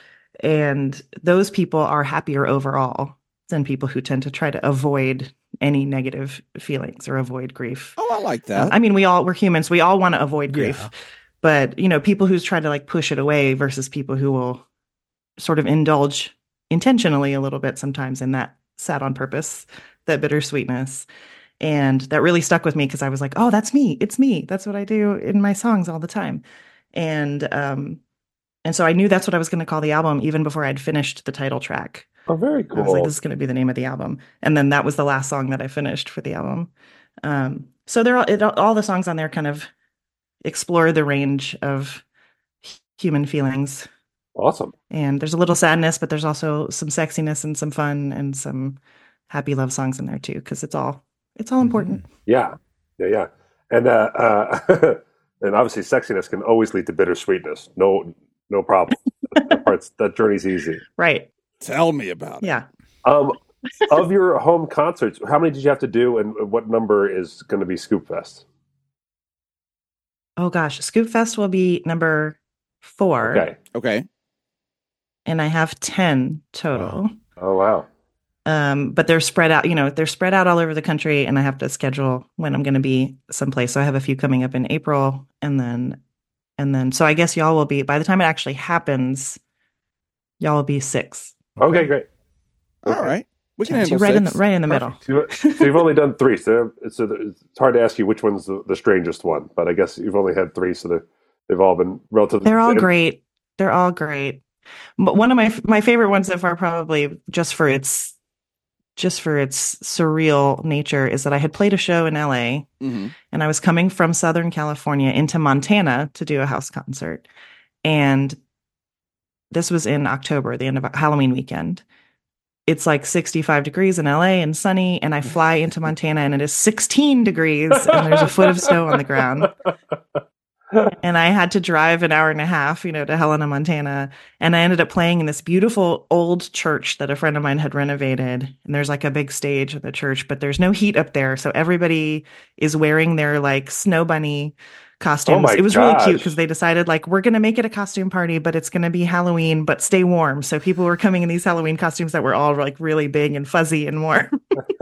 and those people are happier overall than people who tend to try to avoid any negative feelings or avoid grief. Oh, I like Uh, that. I mean, we all we're humans. We all want to avoid grief, Yeah. but you know, people who try to like push it away versus people who will sort of indulge intentionally a little bit sometimes in that sad on purpose, that bittersweetness. And that really stuck with me because I was like, oh, that's me. It's me. That's what I do in my songs all the time. And um and so I knew that's what I was going to call the album even before I'd finished the title track. Oh, very I was like, cool. this is going to be the name of the album. And then that was the last song that I finished for the album. Um, so they're all, it, all the songs on there kind of explore the range of human feelings. Awesome. And there's a little sadness, but there's also some sexiness and some fun and some happy love songs in there too, because it's all it's all important. Yeah, yeah, yeah. And uh, uh, and obviously, sexiness can always lead to bittersweetness. No, no problem. that part's that journey's easy. Right. Tell me about it. Yeah. Um, of your home concerts, how many did you have to do, and what number is going to be Scoop Fest? Oh gosh, Scoop Fest will be number four, Okay. Okay. And I have ten total. Oh wow. um, but they're spread out. You know, they're spread out all over the country, and I have to schedule when I'm going to be someplace. So I have a few coming up in April, and then, and then. So I guess y'all will be by the time it actually happens, y'all will be six. Okay, great. All right. We can So handle right in the six. right in the middle. So, you- so you've only done three, so it's, it's hard to ask you which one's the, the strangest one. But I guess you've only had three, so they're, they've all been relatively. They're all and- great. They're all great. But one of my my favorite ones so far, probably just for its just for its surreal nature, is that I had played a show in LA Mhm. and I was coming from Southern California into Montana to do a house concert. And this was in October, the end of Halloween weekend. It's like 65 degrees in LA and sunny, and I fly into Montana and it is 16 degrees and there's a foot of snow on the ground. And I had to drive an hour and a half, you know, to Helena, Montana. And I ended up playing in this beautiful old church that a friend of mine had renovated. And there's like a big stage in the church, but there's no heat up there. So everybody is wearing their like snow bunny oh costumes. Oh it was really cute because they decided like we're going to make it a costume party, but it's going to be Halloween, but stay warm. So people were coming in these Halloween costumes that were all like really big and fuzzy and warm.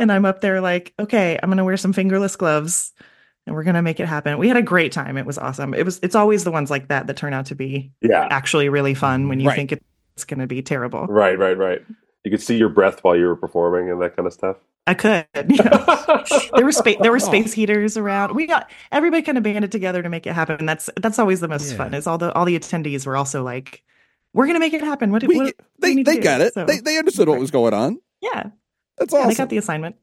and I'm up there like, okay, I'm going to wear some fingerless gloves and we're going to make it happen. We had a great time. It was awesome. It was it's always the ones like that that turn out to be yeah. actually really fun when you Right. think it's going to be terrible. Right, right, right. You could see your breath while you were performing and that kind of stuff. I could. you know. there were space there were oh. space heaters around. We got everybody kind of banded together to make it happen. And that's that's always the most Yeah. fun. Is all the all the attendees were also like, "We're gonna make it happen." What, We, what, what do we they need to they do? got it. So, They they understood what was going on. yeah, That's yeah, awesome. they got the assignment.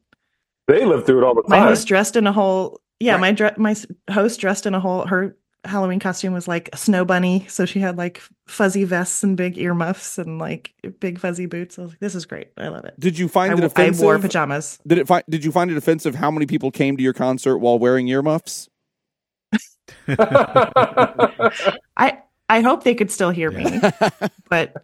They lived through it all the My time. host dressed in a whole yeah. Right. My dre- my host dressed in a whole her Halloween costume was like a snow bunny, so she had like fuzzy vests and big earmuffs and like big fuzzy boots. I was like, "This is great. I love it." did you find I, it w- I offensive? wore pajamas. Did it find? Did you find it offensive how many people came to your concert while wearing earmuffs? I I hope they could still hear me, but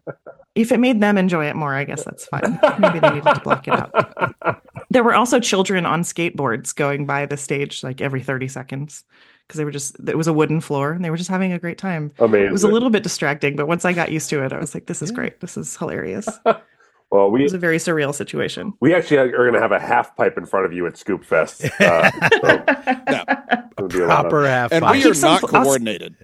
if it made them enjoy it more, I guess that's fine. Maybe they needed to block it out. There were also children on skateboards going by the stage like every 30 seconds because they were just it was a wooden floor and they were just having a great time. Amazing. It was a little bit distracting, but once I got used to it, I was like, this is great. This is hilarious. Well, we was a very surreal situation. we actually are going to have a half pipe in front of you at Scoop Fest. Uh, so it'll a lot of- Proper half And we keep are some- not I'll coordinated.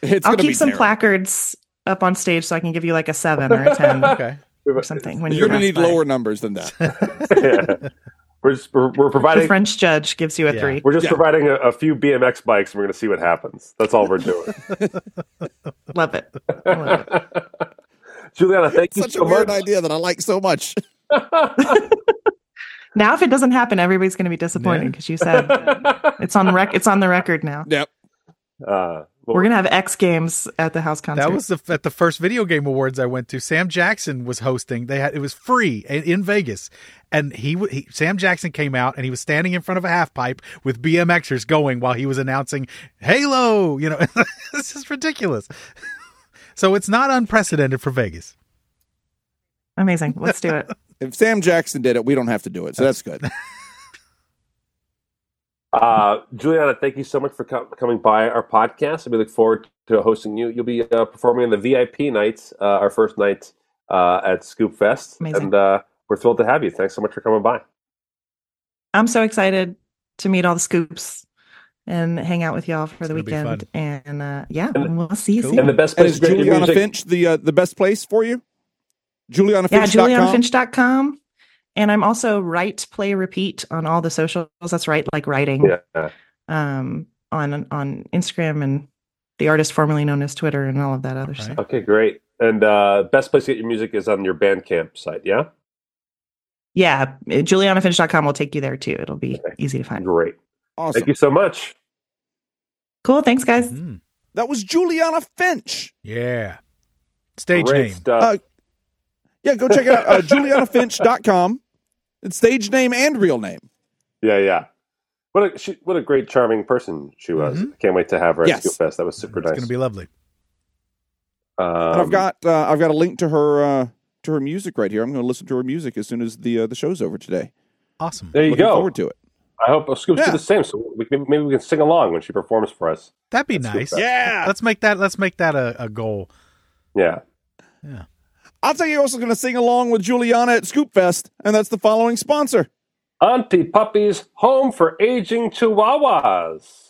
It's I'll keep be some terrible. placards up on stage so I can give you like a seven or a 10 Okay. Or something when You're you gonna need by. lower numbers than that. Yeah. We're just we're, we're The providing French judge gives you a Yeah. three. we're just Yeah. providing a, a few BMX bikes and we're going to see what happens. That's all we're doing. Love it. Love it. Juliana, thank you Such so a weird much. idea that I like so much. Now, if it doesn't happen, everybody's going to be disappointed Yeah. because you said it's on rec. It's on the record now. Yep. Uh, well, We're gonna have X Games at the house concert. That was the, at the first video game awards I went to. Sam Jackson was hosting. They had it was free in, in Vegas, and he, he Sam Jackson came out and he was standing in front of a half pipe with BMXers going while he was announcing Halo. You know, this is ridiculous. so it's not unprecedented for Vegas. amazing. Let's do it. If Sam Jackson did it, we don't have to do it. So that's good. Uh, Juliana, thank you so much for co- coming by our podcast. And we look forward to hosting you. You'll be uh, performing on the VIP night, uh, our first night uh, at Scoop Fest. Amazing. And uh, we're thrilled to have you. Thanks so much for coming by. I'm so excited to meet all the scoops and hang out with y'all for the It's gonna weekend. And uh, yeah, And- we'll see you Cool. soon. And the best And place is to get your Juliana. Finch the uh, the best place for you? JulianaFinch.com. yeah, julianafinch.com. And I'm also write, play, repeat on all the socials. That's right, like writing Yeah. um, on on Instagram and the artist formerly known as Twitter and all of that other Right. stuff. Okay, great. And uh, best place to get your music is on your Bandcamp site. Yeah. Yeah, julianafinch.com will take you there too. It'll be Okay. easy to find. Great. Awesome. Thank you so much. Cool. Thanks, guys. Mm, That was Juliana Finch. yeah. Stage Great name. stuff. Uh, Yeah, go check it out. Uh, JulianaFinch.com. It's stage name and real name. yeah, yeah. What a she, what a great, charming person she was. Mhm. Can't wait to have her at Yes. Scoop Fest. That was super It's nice. It's going to be lovely. Um, And I've got uh, I've got a link to her uh, to her music right here. I'm going to listen to her music as soon as the uh, the show's over today. Awesome. There you Looking go. forward to it. I hope Scoops Yeah. do the same. So we, maybe, maybe we can sing along when she performs for us. That'd be nice. Yeah. Let's make that. Let's make that a, a goal. Yeah. Yeah. I'll tell you, also going to sing along with Juliana at Scoop Fest, and that's the following sponsor. Auntie Puppy's Home for Aging Chihuahuas.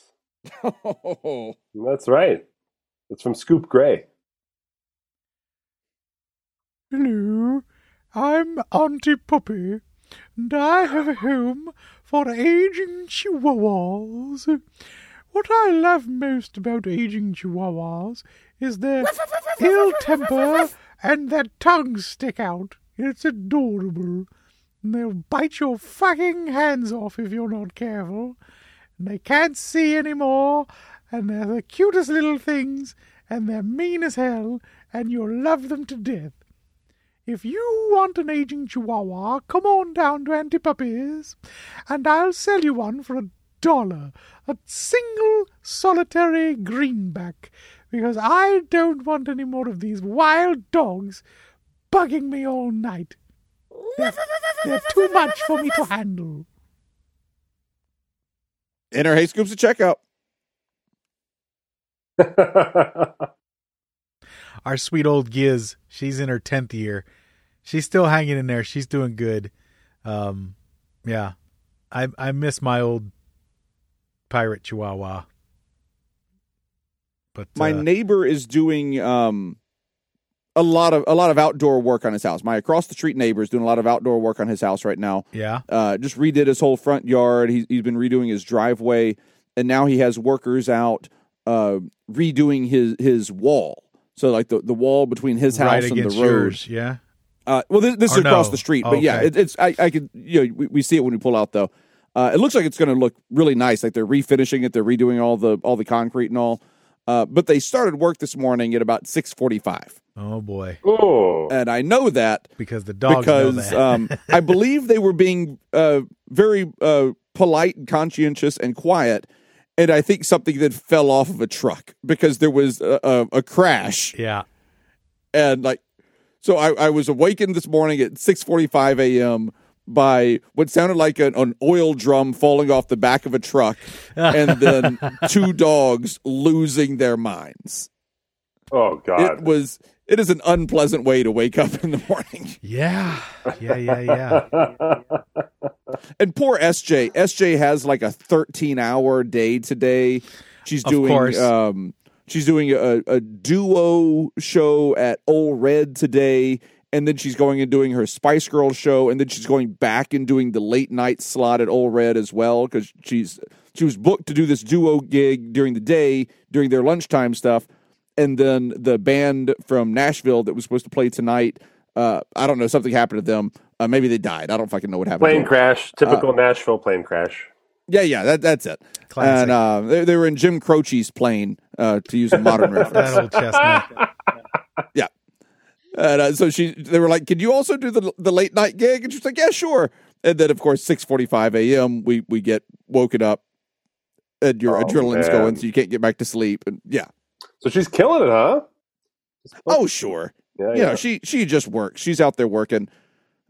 That's right. It's from Scoop Gray. Hello, I'm Auntie Puppy, and I have a home for aging chihuahuas. What I love most about aging chihuahuas is their ill temper and their tongues stick out. It's adorable. And they'll bite your fucking hands off if you're not careful. And they can't see anymore, and they're the cutest little things, and they're mean as hell, and you'll love them to death. If you want an aging chihuahua, come on down to Auntie Puppy's, and I'll sell you one for a dollar, a single solitary greenback, because I don't want any more of these wild dogs bugging me all night. They're, they're too much for me to handle. Enter Hey Scoops at checkout. Our sweet old Giz, she's in her 10th year. She's still hanging in there. She's doing good. Um, yeah. I I miss my old pirate chihuahua. But My uh, neighbor is doing um, a lot of a lot of outdoor work on his house. My across the street neighbor is doing a lot of outdoor work on his house right now. yeah. Uh, just redid his whole front yard. He's he's been redoing his driveway, and now he has workers out uh, redoing his his wall. So like the, the wall between his house right and the road. yours. Yeah. Uh, well, this, this is across no? the street, but yeah, it, it's I, I could you know we, we see it when we pull out though. Uh, it looks like it's going to look really nice. Like they're refinishing it, they're redoing all the all the concrete and all. Uh, but they started work this morning at about six forty five, Oh boy. oh, boy. and I know that Because the dogs know because that. um, I believe they were being uh, very uh, polite and conscientious and quiet. And I think something that fell off of a truck because there was a, a, a crash yeah. and like so I, I was awakened this morning at 6.45 a.m by what sounded like an, an oil drum falling off the back of a truck and then two dogs losing their minds oh god. it was it is an unpleasant way to wake up in the morning Yeah. Yeah. Yeah. Yeah. and poor sj sj has like a 13 hour day today she's Of doing course. um she's doing a, a duo show at old red today and then she's going and doing her spice girl show and then she's going back and doing the late night slot at old red as well because she's she was booked to do this duo gig during the day during their lunchtime stuff and then the band from Nashville that was supposed to play tonight. Uh, I don't know. Something happened to them. Uh, maybe they died. I don't fucking know what happened. Plane them. crash, typical Nashville plane crash. Yeah, yeah, that, that's it. Classic. And uh, they, they were in Jim Croce's plane, uh, to use a modern reference. That old chestnut. Yeah. And uh, so she, they were like, "Can you also do the the late night gig?" And she's like, "Yeah, sure." And then, of course, six forty five a.m. we we get woken up, and your Oh, adrenaline's man. going, so you can't get back to sleep. And yeah, So she's killing it, huh? oh sure, Yeah, you know she she just works. She's out there working.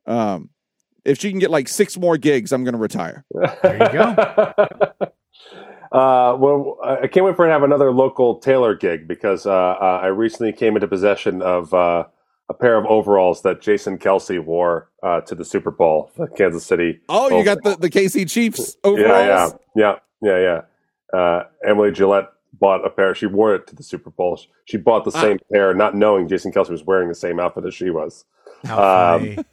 Um, if she can get like six more gigs, I'm going to retire. There you go. Uh, well, I I can't wait for her to have another local Taylor gig because uh, uh, I recently came into possession of uh, a pair of overalls that Jason Kelce wore uh, to the Super Bowl, the Kansas City. Oh, you got the the KC Chiefs overalls. Yeah, yeah, yeah, yeah, yeah. Uh, Emily Gillette bought a pair. She wore it to the Super Bowl. She bought the Ah. same pair, not knowing Jason Kelce was wearing the same outfit as she was. How Um, funny.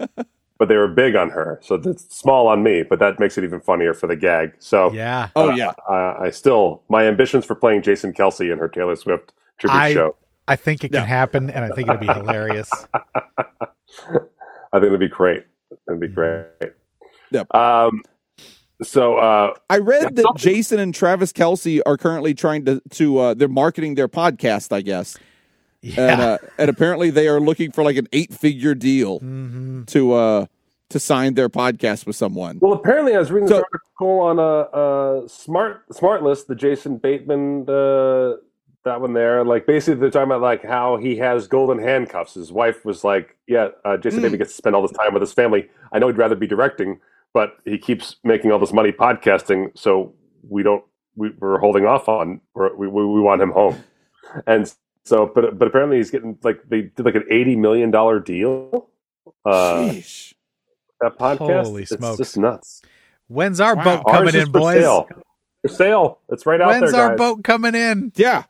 But they were big on her, so it's small on me. But that makes it even funnier for the gag. So yeah. Oh yeah. uh, I still my ambitions for playing Jason Kelce in her Taylor Swift tribute I- show. I think it can Yeah. happen, and I think it'll be hilarious. I think it'd be great. It'd be great. Yep. Um. So uh, I read that Jason and Travis Kelce are currently trying to to uh, they're marketing their podcast, I guess, Yeah. and uh, and apparently they are looking for like an eight figure deal hmm to uh to sign their podcast with someone. well, apparently I was reading this article on a, a smart SmartLess, the Jason Bateman uh, that one there. Like basically they're talking about like how he has golden handcuffs. His wife was like, "Yeah, uh, Jason Mm. Bateman gets to spend all this time with his family. I know he'd rather be directing, but he keeps making all this money podcasting, so we don't. We, we're holding off on. We're, we we we want him home, and so but but apparently he's getting like they did like an eighty million dollar deal. Uh, Sheesh. that podcast, Holy it's smokes. just nuts. When's our Wow. boat Ours coming is in, for boys? Sale. For sale. It's right out When's there, our guys. boat coming in? Yeah.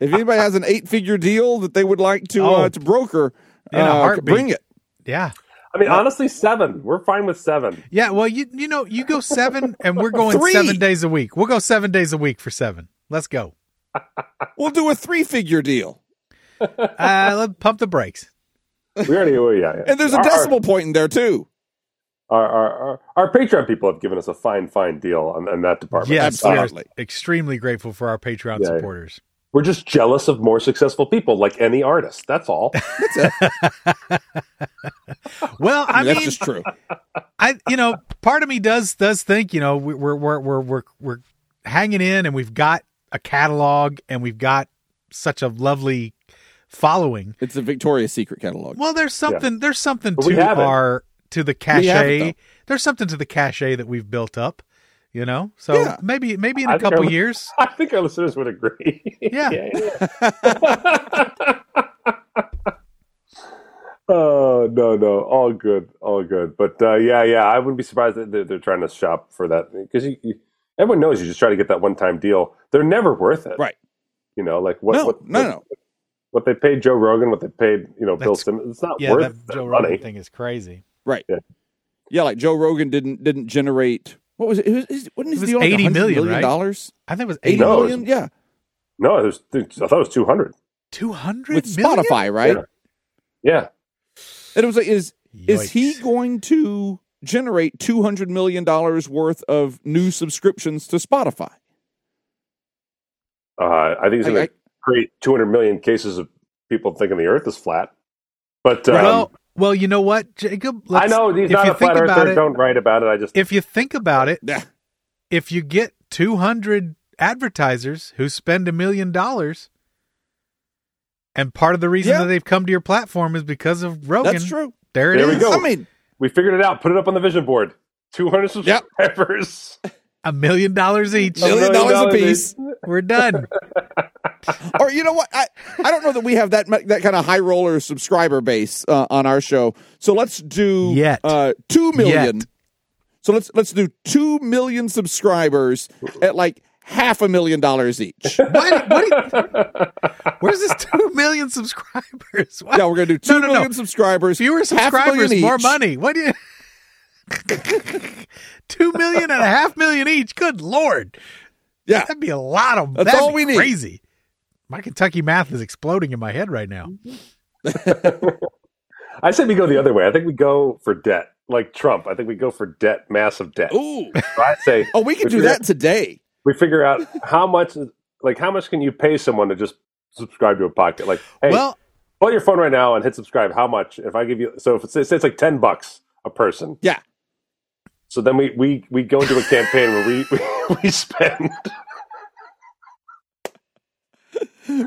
If anybody has an eight figure deal that they would like to Oh. uh, to broker, In a uh, bring it. Yeah. I mean, honestly, seven. We're fine with seven. Yeah, well, you you know, you go seven, and we're going Three. seven days a week. We'll go seven days a week for seven. Let's go. We'll do a three figure deal. Uh, let's pump the brakes. We already, oh, yeah, yeah. And there's a Our- decimal point in there too. Our, our, our, our Patreon people have given us a fine, fine deal on, on that department. Yes, we Absolutely. extremely grateful for our Patreon Yeah, yeah. supporters. We're just jealous of more successful people, like any artist. That's all. Well, I mean That's mean, just true. I you know, part of me does does think you know we- we're we're we're we're we're hanging in, and we've got a catalog, and we've got such a lovely following. It's a Victoria's Secret catalog. Well, there's something there's something But to haven't. our to the We haven't, cachet. There's something to the cachet that we've built up. You know, so Yeah. maybe maybe in I a think couple our- years. I think our listeners would agree. Yeah. yeah. oh no, no, all good, all good. But uh, yeah, yeah, I wouldn't be surprised that they're, they're trying to shop for that because you, you, everyone knows you just try to get that one-time deal. They're never worth it, Right. You know, like what? No, what, no, what, no. What they paid Joe Rogan, what they paid, you know, Bill That's- Simmons. It's not Yeah, worth that that Joe money. Rogan thing is crazy. Right. Yeah. Yeah, like Joe Rogan didn't didn't generate what was it? It was, it- wasn't his It was deal like 80 100 million, right? dollars? I think it was Eighty eighty No, million? Yeah. No, it was, I thought it was two hundred. two hundred With Spotify, right? Yeah. Yeah, And it was like, is is he going to generate two hundred million dollars worth of new subscriptions to Spotify? uh, I think he's I- going to create two hundred million cases of people thinking the Earth is flat. But um, well, well, you know what, Jacob? I Let's- know he's if not you a flat think about earther. it- Don't write about it. I just If you think about it, if you get 200 advertisers who spend a million dollars and part of the reason Yeah. that they've come to your platform is because of Rogan. That's true. There it There we go. I mean, we figured it out. Put it up on the vision board. Two hundred Yep. subscribers. A million dollars each. A million dollars a piece. We're done. or you know what? I, I don't know that we have that that kind of high roller subscriber base uh, on our show. So let's do Yet. uh, two million. Yet. So let's let's do two million subscribers at like half a million dollars each. What, what you- where's this 2 million subscribers? What? yeah, we're gonna do two No, million no, no. subscribers. Fewer subscribers, more each. money. What do you. Two million and a half million each. Good lord. Yeah, That'd be a lot of That's all we need. Crazy. My Kentucky math is exploding in my head right now. Mm-hmm. I say we go the other way. I think we go for debt, like Trump. I think we go for debt, massive debt. Ooh. So I say, Oh, we can we do figure that today. we figure out how much, like how much can you pay someone to just subscribe to a podcast? Like, hey, Well, pull your phone right now and hit subscribe. How much? If I give you, so if it's, say it's like ten bucks a person. Yeah. So then we we we go into a campaign where we we, we spend.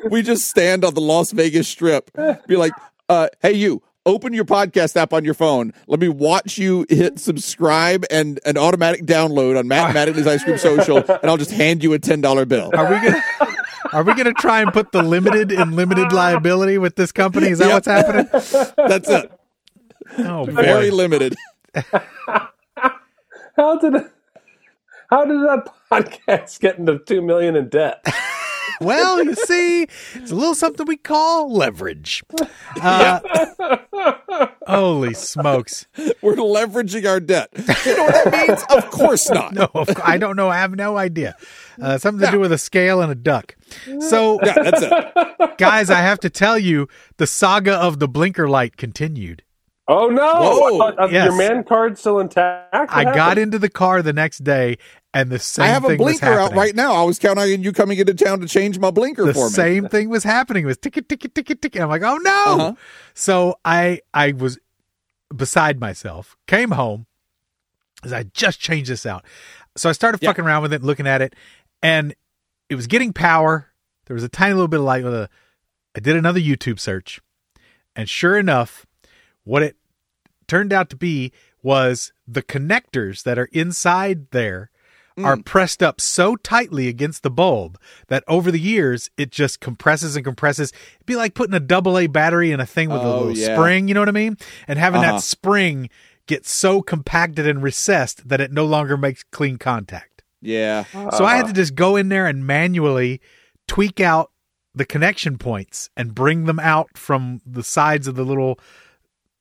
We just stand on the Las Vegas Strip, be like, uh, "Hey, you." Open your podcast app on your phone. Let me watch you hit subscribe and an automatic download on Matt Mattingly's Ice Cream Social, and I'll just hand you a ten dollar bill. are we gonna are we gonna try and put the limited in limited liability with this company? Is that Yep. what's happening? That's it. Oh, Very boy. limited. How did how did that podcast get into two million in debt? Well, you see, it's a little something we call leverage. Uh, holy smokes! We're leveraging our debt. You know what that means? Of course not. No, of I don't know. I have no idea. Uh, something to do with a scale and a duck. So, Yeah, that's it. guys, I have to tell you, the saga of the blinker light continued. Oh no! Whoa. Thought- uh, Yes. Your man card's still intact. What I got into the car the next day, and the same thing. Was happening. I have a thing was blinker out right now. I was counting on you coming into town to change my blinker the for me. The same thing was happening. It was ticket, ticket, ticket, ticket. I'm like, oh no! Uh-huh. So I I was beside myself. Came home as I just changed this out. So I started Yeah. fucking around with it, looking at it, and it was getting power. There was a tiny little bit of light with a. I did another YouTube search, and sure enough, what it turned out to be was the connectors that are inside there are pressed up so tightly against the bulb that over the years it just compresses and compresses. It'd be like putting a double A battery in a thing with a Oh, little yeah. spring, you know what I mean? And having Uh-huh. that spring get so compacted and recessed that it no longer makes clean contact. Yeah. So I had to just go in there and manually tweak out the connection points and bring them out from the sides of the little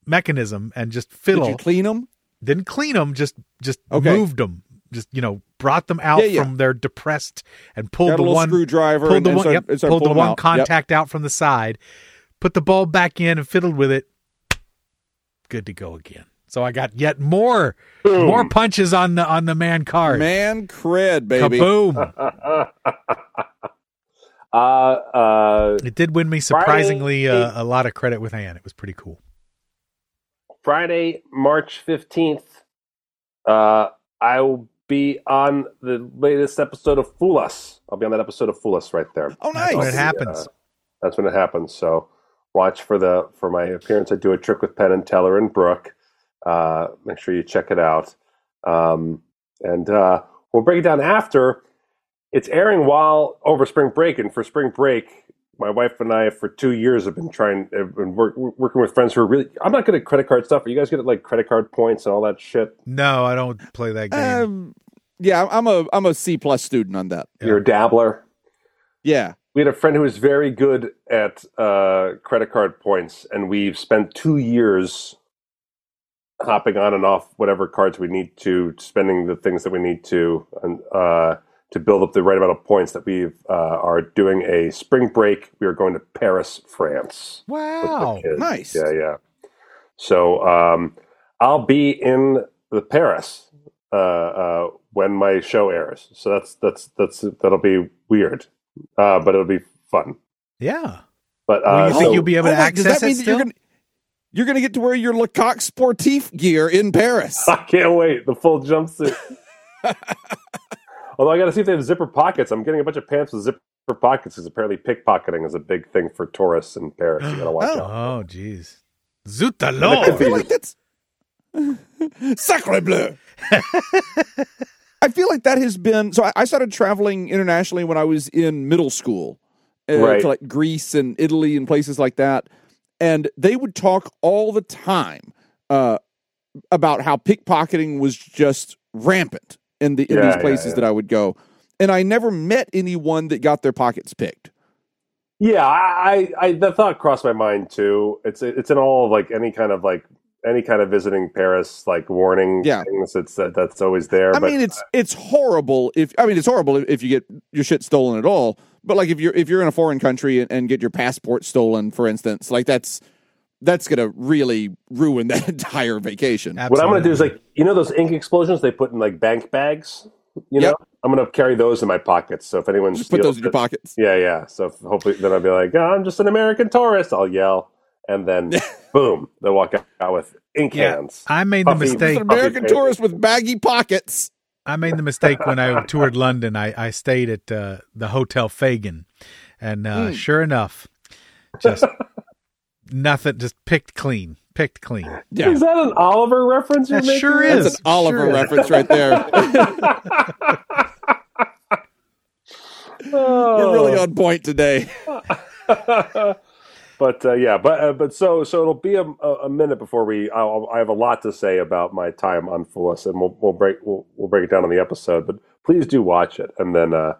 mechanism and just Did fiddle. you clean them? Didn't clean them, just just Okay. moved them. Just you know, brought them out Yeah, yeah. from their depressed and pulled Got the little one screwdriver pulled the and one, started- yep, and pulled the pulling one 'em out. Yep. contact out from the side, put the bulb back in and fiddled with it. Good to go again. So I got yet more more punches on the on the man card. Man cred, baby. Kaboom! Uh, uh, It did win me surprisingly uh, a lot of credit with Anne. It was pretty cool. Friday, March fifteenth. Uh, I will be on the latest episode of Fool Us. I'll be on that episode of Fool Us right there. Oh, That's when nice. it happens. Uh, that's when it happens. So watch for the for my appearance. I do a trick with Penn and Teller and Brooke. Uh, make sure you check it out. Um, and uh, we'll break it down after. It's airing while over spring break, and for spring break, my wife and I for two years have been trying, have been work, working with friends who are really. I'm not good at credit card stuff. Are you guys good at like credit card points and all that shit? No, I don't play that game. Um, yeah, I'm a I'm a C plus student on that. Yeah. You're a dabbler. Yeah. we had a friend who was very good at uh, credit card points, and we've spent two years hopping on and off whatever cards we need to, spending the things that we need to, and uh, to build up the right amount of points that we uh, are doing a spring break. We are going to Paris, France. wow. nice. Yeah, yeah. So um, I'll be in the Paris uh, uh, when my show airs. So that's that's that's that'll be weird, uh, but it'll be fun. Yeah. But Well, uh, you think so- you'll be able to Oh, does access that mean it that you're still? gonna you're gonna get to wear your Le Coq Sportif gear in Paris? I can't wait the full jumpsuit. Although I got to see if they have zipper pockets. I'm getting a bunch of pants with zipper pockets because apparently pickpocketing is a big thing for tourists in Paris. You got to watch Oh. out. Oh, jeez. Zut alors! I alors. feel like that's sacre bleu. I feel like that has been so. I, I started traveling internationally when I was in middle school, uh, Right. to like Greece and Italy and places like that, and they would talk all the time uh, about how pickpocketing was just rampant in the in Yeah, these places yeah. that I would go, and I never met anyone that got their pockets picked. Yeah, I, I, thought crossed my mind too. It's it's in all of like any kind of like any kind of visiting Paris like warning Yeah. things. It's that that's always there. I but mean, it's it's horrible if I mean it's horrible if, if you get your shit stolen at all. but like if you're if you're in a foreign country and, and get your passport stolen, for instance, like that's that's gonna really ruin that entire vacation. What I'm going to do is like you know those ink explosions they put in like bank bags. You know, Yep. I'm going to carry those in my pockets. So if anyone Just put those in your pockets. Yeah, yeah. So if- hopefully, then I'll be like, oh, I'm just an American tourist. I'll yell, and then boom, they'll walk out with ink Yeah, hands. I made the Puffy- mistake. An American tourist with baggy pockets. I made the mistake when I toured London. I, I stayed at uh, the Hotel Fagin, and uh, Hmm. sure enough, just nothing, just picked clean, picked clean. Yeah. Is that an Oliver reference? You're That making? sure That's is. an Oliver Sure is. reference right there. We're really on point today. but uh, yeah, but uh, but so so it'll be a, a minute before we. I'll, I have a lot to say about my time on Fool Us, and we'll we'll break we'll, we'll break it down on the episode. But please do watch it, and then uh,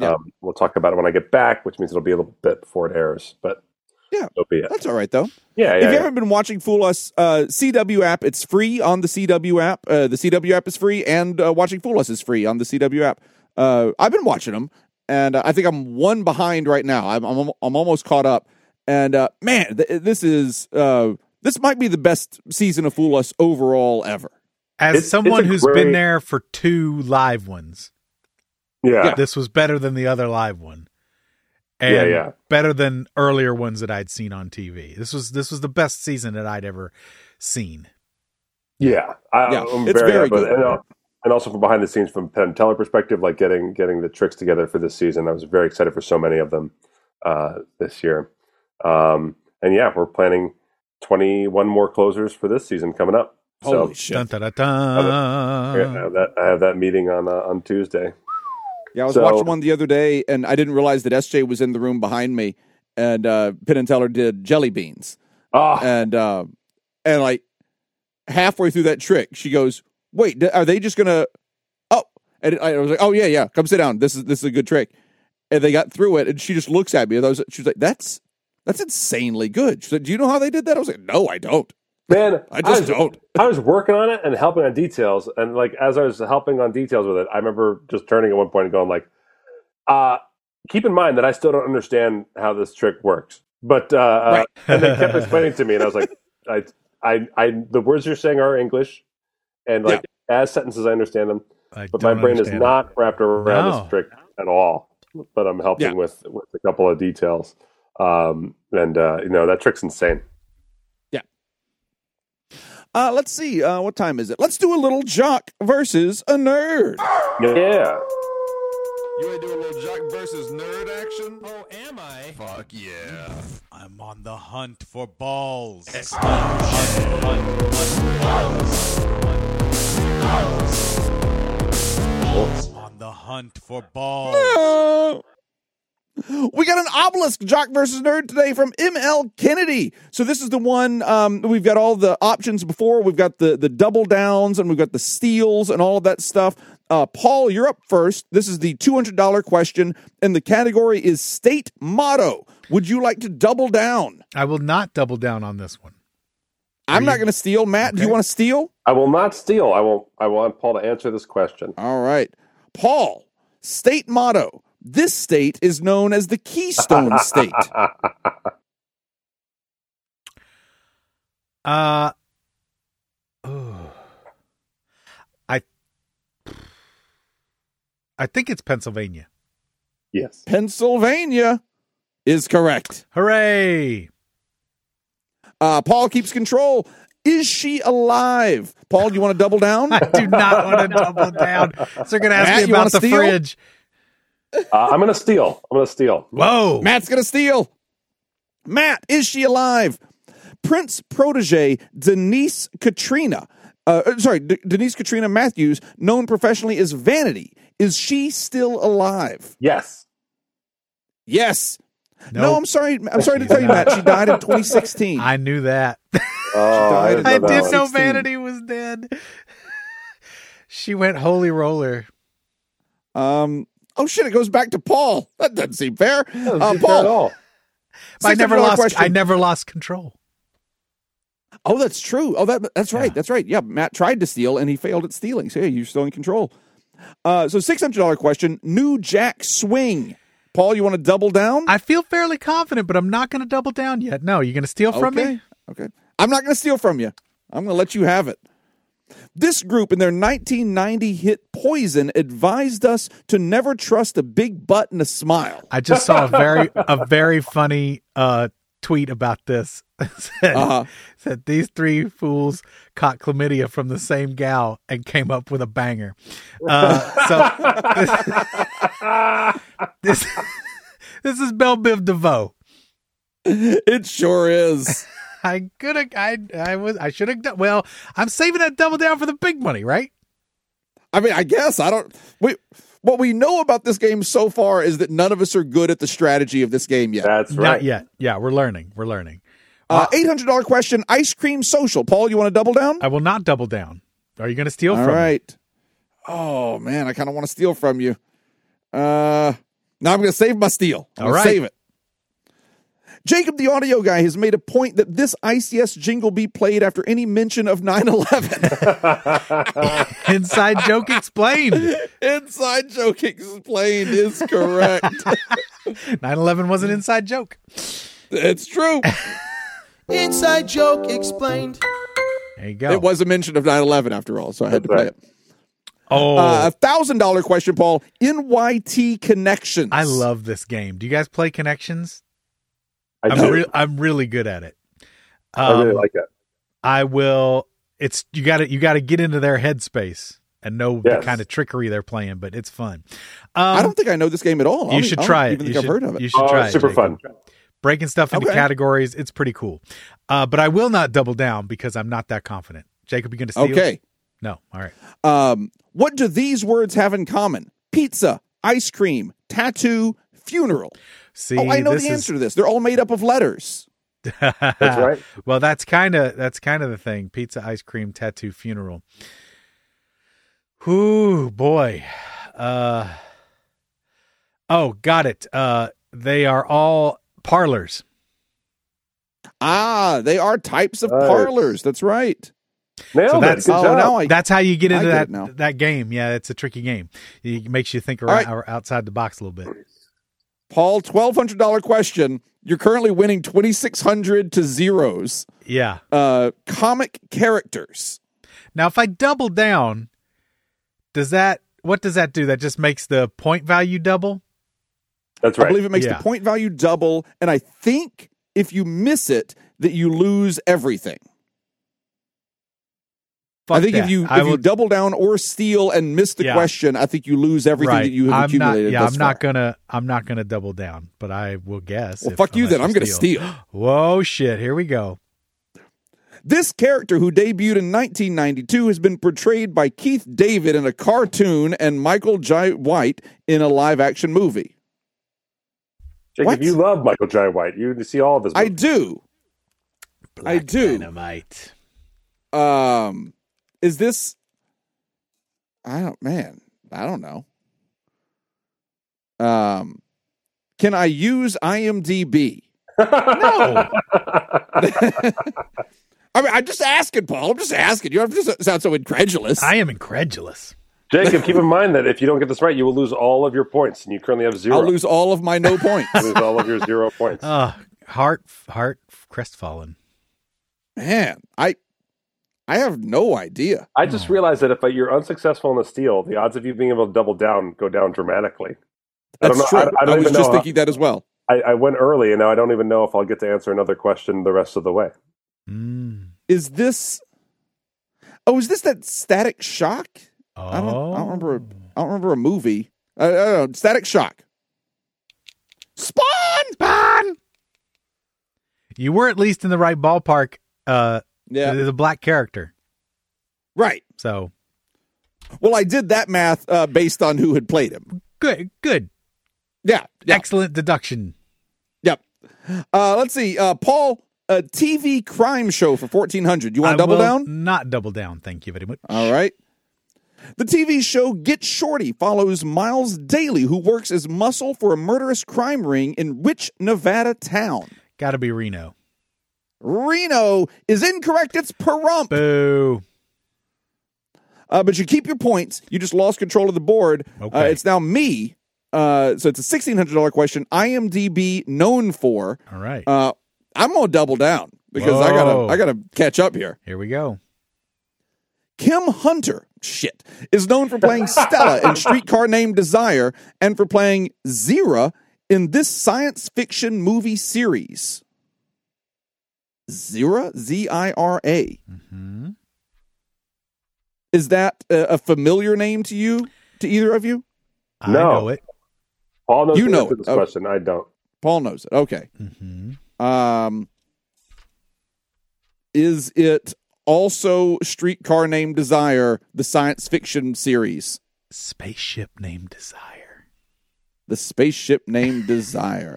Yeah. um, we'll talk about it when I get back, which means it'll be a little bit before it airs. But Yeah. so be it. That's all right though. Yeah, yeah. if you yeah. haven't been watching Fool Us, uh, CW app, it's free on the CW app. Uh, the CW app is free, and uh, watching Fool Us is free on the CW app. Uh, I've been watching them, and uh, I think I'm one behind right now. I'm I'm, I'm almost caught up, and uh, man, th- this is uh, this might be the best season of Fool Us overall ever. As It's- it's someone a who's great- been there for two live ones, yeah. this was better than the other live one. And Yeah, yeah. better than earlier ones that I'd seen on TV. This was this was the best season that I'd ever seen. Yeah, I, Yeah, I'm it's very, very good. And, uh, and also from behind the scenes, from Penn and Teller perspective, like getting getting the tricks together for this season. I was very excited for so many of them uh, this year. Um, and yeah, we're planning 21 more closers for this season coming up. Holy so shit! Dun, dun, dun, I have that I have that meeting on uh, on Tuesday. Yeah, I was So- watching one the other day, and I didn't realize that SJ was in the room behind me, and uh, Penn and Teller did jelly beans. Oh, and uh, and like halfway through that trick, she goes, "Wait, are they just gonna?" Oh, and I was like, "Oh yeah, yeah, come sit down. This is this is a good trick." And they got through it, and she just looks at me, and I was, she was like, "That's that's insanely good." She said, "Do you know how they did that?" I was like, "No, I don't. Man, I just was, don't." I was working on it and helping on details, and like as I was helping on details with it, I remember just turning at one point and going like, uh, "Keep in mind that I still don't understand how this trick works." But uh, uh, and they kept explaining to me, and I was like, "I, I, I, the words you're saying are English, and like as sentences, I understand them, I but my brain is understand it. not wrapped around No. this trick at all." But I'm helping Yeah. with with a couple of details, um, and uh, you know that trick's insane. Uh, let's see, uh, what time is it? Let's do a little jock versus a nerd. Yeah. You want to do a little jock versus nerd action? Oh, am I? Fuck yeah. I'm on the hunt for balls. I'm on the hunt for balls. Uh, we got an obelisk jock versus nerd today from ML Kennedy. So this is the one um, we've got all the options before. We've got the the double downs and we've got the steals and all of that stuff. Uh, Paul, you're up first. This is the two hundred dollar question, and the category is state motto. Would you like to double down? I will not double down on this one. I'm not going to steal. Matt, do you want to steal? I will not steal. I will. I want Paul to answer this question. All right, Paul. State motto. This state is known as the Keystone State. Uh oh. I I think it's Pennsylvania. yes. Pennsylvania is correct. Hooray! Uh, Paul keeps control. Is she alive? Paul, do you want to double down? I do not want to double down. So they're going to ask Matt, me you wanna about the steal? fridge. Uh, I'm going to steal. I'm going to steal. Whoa! Matt's going to steal. Matt, is she alive? Prince protege Denise Katrina, uh, uh, sorry, D- Denise Katrina Matthews, known professionally as Vanity, is she still alive? Yes. Yes. No, I'm sorry. I'm sorry to tell you, Matt. She died in 2016. I knew that. Oh, died didn't I know did know Vanity was dead. she went holy roller. Um. Oh shit! It goes back to Paul. That doesn't seem fair. Doesn't Uh, seem Paul, all. I never lost. question. I never lost control. Oh, that's true. Oh, that that's right. Yeah. That's right. Yeah, Matt tried to steal and he failed at stealing. So yeah, you're still in control. Uh, so six hundred dollar question. New Jack Swing. Paul, you want to double down? I feel fairly confident, but I'm not going to double down yet. No, you're going to steal from okay. me? Okay. I'm not going to steal from you. I'm going to let you have it. This group, in their 1990 hit Poison, advised us to never trust a big butt and a smile. I just saw a very a very funny uh, tweet about this. said, Uh-huh. said these three fools caught chlamydia from the same gal and came up with a banger. Uh, so this, this is Bell Biv DeVoe. It sure is. I could have. I I was. I should have. done Well, I'm saving that double down for the big money, right? I mean, I guess I don't. We, what we know about this game so far is that none of us are good at the strategy of this game yet. That's right. Not yet. Yeah, we're learning. We're learning. Uh, $800 question Ice Cream Social. Paul, you want to double down? I will not double down. Are you going to steal All from me? right. Oh, man, I kind of want to steal from you. Uh, now I'm going to save my steal. I'm All. Save it. Jacob, the audio guy, has made a point that this ICS jingle be played after any mention of 9 11. Inside joke explained. Inside joke explained is correct. 9/11 was an inside joke. it's true. Inside joke explained. There you go. It was a mention of 9 11 after all, so I had to That's play it. Oh, Uh, A thousand dollar question, Paul. NYT connections. I love this game. Do you guys play Connections? I, I'm re- I'm really good at it. I really Um, like it. I will. It's you got to you got to get into their headspace and know the kind of trickery they're playing, but it's fun. I Um, don't think I know this game at all. You don't- should I don't try it. Even You think should, I've heard of it. You should Oh, try it's it. super fun. Breaking stuff into Okay. categories. It's pretty cool. Uh, but I will not double down because I'm not that confident. Jacob, you going to steal? Okay. No. All right. Um, what do these words have in common? Pizza, ice cream, tattoo, funeral. See, oh, I know this the is- answer to this. They're all made up of letters. That's right. Well, that's kind of that's kind of the thing. Pizza, ice cream, tattoo, funeral. Whoo, boy. Uh Oh, got it. Uh they are all parlors. Ah, they are types of Nice. parlors. That's right. Nailed So that's- Good oh, now I That's how you get into get that it now. that game. Yeah, it's a tricky game. It makes you think around, right. outside the box a little bit. Paul, twelve hundred dollar question. You're currently winning twenty six hundred to zeros. Yeah. Uh, comic characters. Now, if I double down, does that what does that do? That just makes the point value double? That's right. I believe it makes Yeah. the point value double, and I think if you miss it, that you lose everything. I Fuck think if you if I you double down or steal and miss the Yeah. question, I think you lose everything right. that you have I'm accumulated. Not, yeah, thus I'm not gonna. I'm not gonna double down, but I will guess. Well, if- fuck you then. I'm gonna steal. Whoa, shit! Here we go. This character, who debuted in 1992, has been portrayed by Keith David in a cartoon and Michael Jai White in a live-action movie. Jacob, What? you love Michael Jai White. You see all of his. I movies. do. I do. Dynamite. Um, is this? I don't, man. I don't know. Um, can I use IMDb? No. I mean, I'm just asking, Paul. I'm just asking. You don't have to sound so incredulous. I am incredulous. Jacob, keep in mind that if you don't get this right, you will lose all of your points, and you currently have 0 I'll lose all of my no points. Lose all of your zero points. Uh heart, heart, crestfallen. Man, I, I have no idea. I just realized that if you're unsuccessful in a steal, the odds of you being able to double down go down dramatically. I don't That's know- true. I- I I, don't was even just know thinking that as well. I, I went early, and now I don't even know if I'll get to answer another question the rest of the way. Mm. Is this? Oh, is this that Static Shock? Oh. I don't. I don't remember. I don't remember a movie. I, I don't know. Static Shock. Spawn. Spawn. You were at least in the right ballpark. Uh, Yeah. a black character. Right. So Well, I did that math uh, based on who had played him. good, good, Yeah. Yeah. excellent deduction. Yep. Uh, let's see. Uh, Paul, a TV crime show for fourteen hundred. You want to double down? Not double down. Thank you very much. All right. The TV show Get Shorty follows Miles Daly, who works as muscle for a murderous crime ring in which Nevada town? Got to be Reno. Reno is incorrect. It's Pahrump. Boo. Uh, but you keep your points. You just lost control of the board. Uh, it's now me Uh, so it's a sixteen hundred dollar question. IMDb known for. All right. Uh, I'm gonna double down because I gotta I gotta catch up here. Here we go. Kim Hunter, shit, is known for playing Stella in Streetcar Named Desire and for playing Zira in this science fiction movie series. Zira, Z I R A. hmm Is that a, a familiar name to you, to either of you? I No. know it. Paul knows You the know answer it. this Oh. question. I don't. Paul knows it. Okay. hmm Um, is it also Streetcar Named Desire, the science fiction series? Spaceship named Desire. The spaceship named Desire.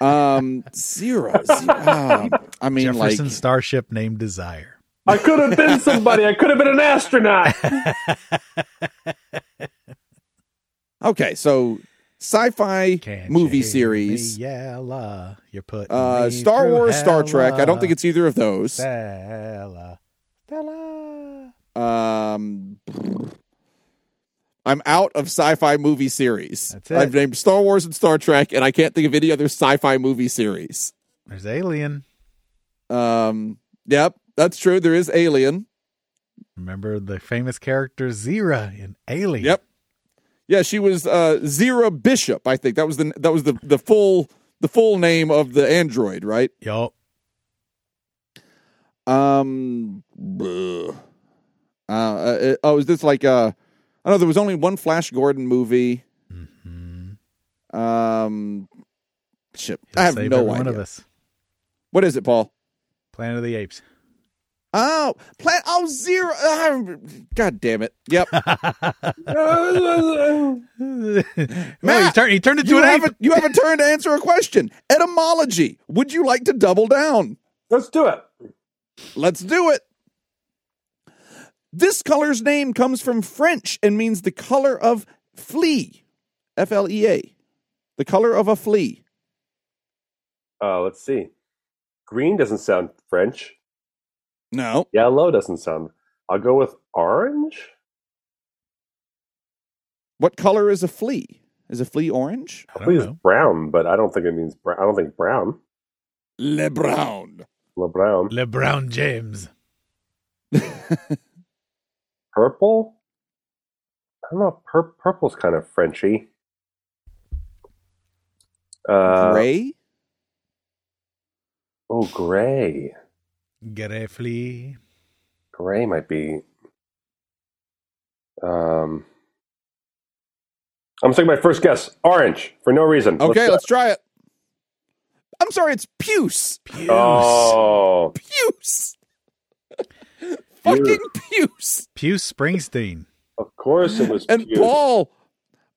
um, zero. zero. um, I mean, Jefferson like, Starship named Desire. I could have been somebody. I could have been an astronaut. okay, so sci-fi Can't movie series. me yella? You're putting Uh, Star through Wars, Star Trek. I don't think it's either of those. Stella. Stella. Um, I'm out of sci-fi movie series. That's it. I've named Star Wars and Star Trek, and I can't think of any other sci-fi movie series. There's Alien. Um, yep, that's true. There is Alien. Remember the famous character Zira in Alien? Yep. Yeah, she was uh, Zira Bishop. I think that was the that was the the full the full name of the android, right? Yup. Um. Uh, uh, oh, is this like uh? I know there was only one Flash Gordon movie. Mm-hmm. Um. Shit, He'll I have no every one idea. of us. What is it, Paul? Planet of the Apes. Oh, plant. Oh, zero. ah, God damn it. Yep. well, he, turned, he turned into you an have ape. a, you have a turn to answer a question. Etymology. Would you like to double down? Let's do it. Let's do it. This color's name comes from French and means the color of flea. F L E A. The color of a flea. Uh, let's see. Green doesn't sound French. No. Yellow doesn't sound. I'll go with orange. What color is a flea? Is a flea orange? I I don't it's brown, but I don't think it means brown. I don't think brown. Le brown. Le brown. LeBron James. Purple. I don't know. Pur- purple's kind of Frenchy. Uh, Gray? Oh, gray. Greffly. Gray might be. Um, I'm gonna my first guess. Orange for no reason. Okay, Let's let's try it. I'm sorry, it's puce. Puce. Oh, Puce. Fucking puce. Puce Springsteen. of course it was. And cute. Paul,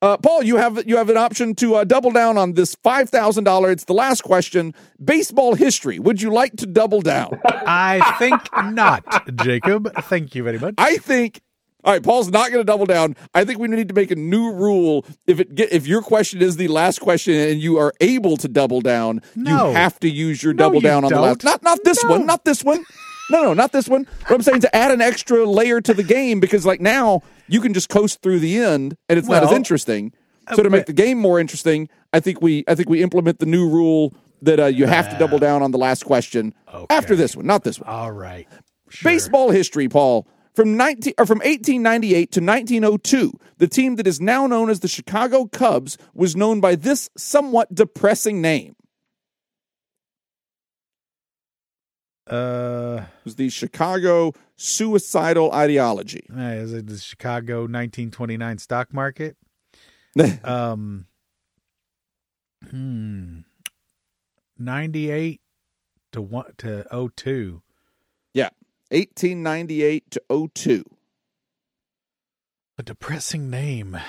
uh, Paul, you have you have an option to uh, double down on this five thousand dollar. It's the last question. Baseball history. Would you like to double down? I think not, Jacob. Thank you very much. I think. All right, Paul's not going to double down. I think we need to make a new rule. If it get, if your question is the last question and you are able to double down, No. you have to use your No, double you down on the last. don't. Not not this No. one. Not this one. No, no, not this one. But I'm saying to add an extra layer to the game because like now you can just coast through the end and it's not as interesting. uh, So to make the game more interesting, I think we I think we implement the new rule that uh, you have to double down on the last question after this one, not this one. All right. Sure. Baseball history, Paul. From 19 or from 1898 to 1902, the team that is now known as the Chicago Cubs was known by this somewhat depressing name. Uh, It was the Chicago suicidal ideology. uh, is it the Chicago 1929 stock market? Um, hmm, 98 to one to 02. yeah, 1898 to 02. A depressing name.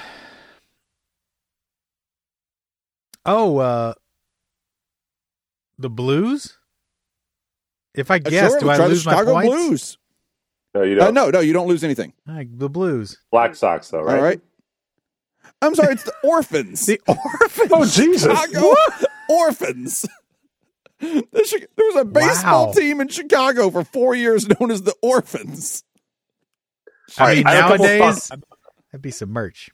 Oh, uh, the Blues. If I Uh, guess, sure, do we'll I try the lose my Chicago points? Blues? no, you Uh, don't. no, no, you don't lose anything. Like the Blues. Black Sox, though, right? All right. I'm sorry, it's the Orphans. The Orphans. Oh Jesus! Chicago Orphans. The There was a baseball Wow. team in Chicago for four years known as the Orphans. I mean, I have a couple nowadays that'd be some merch.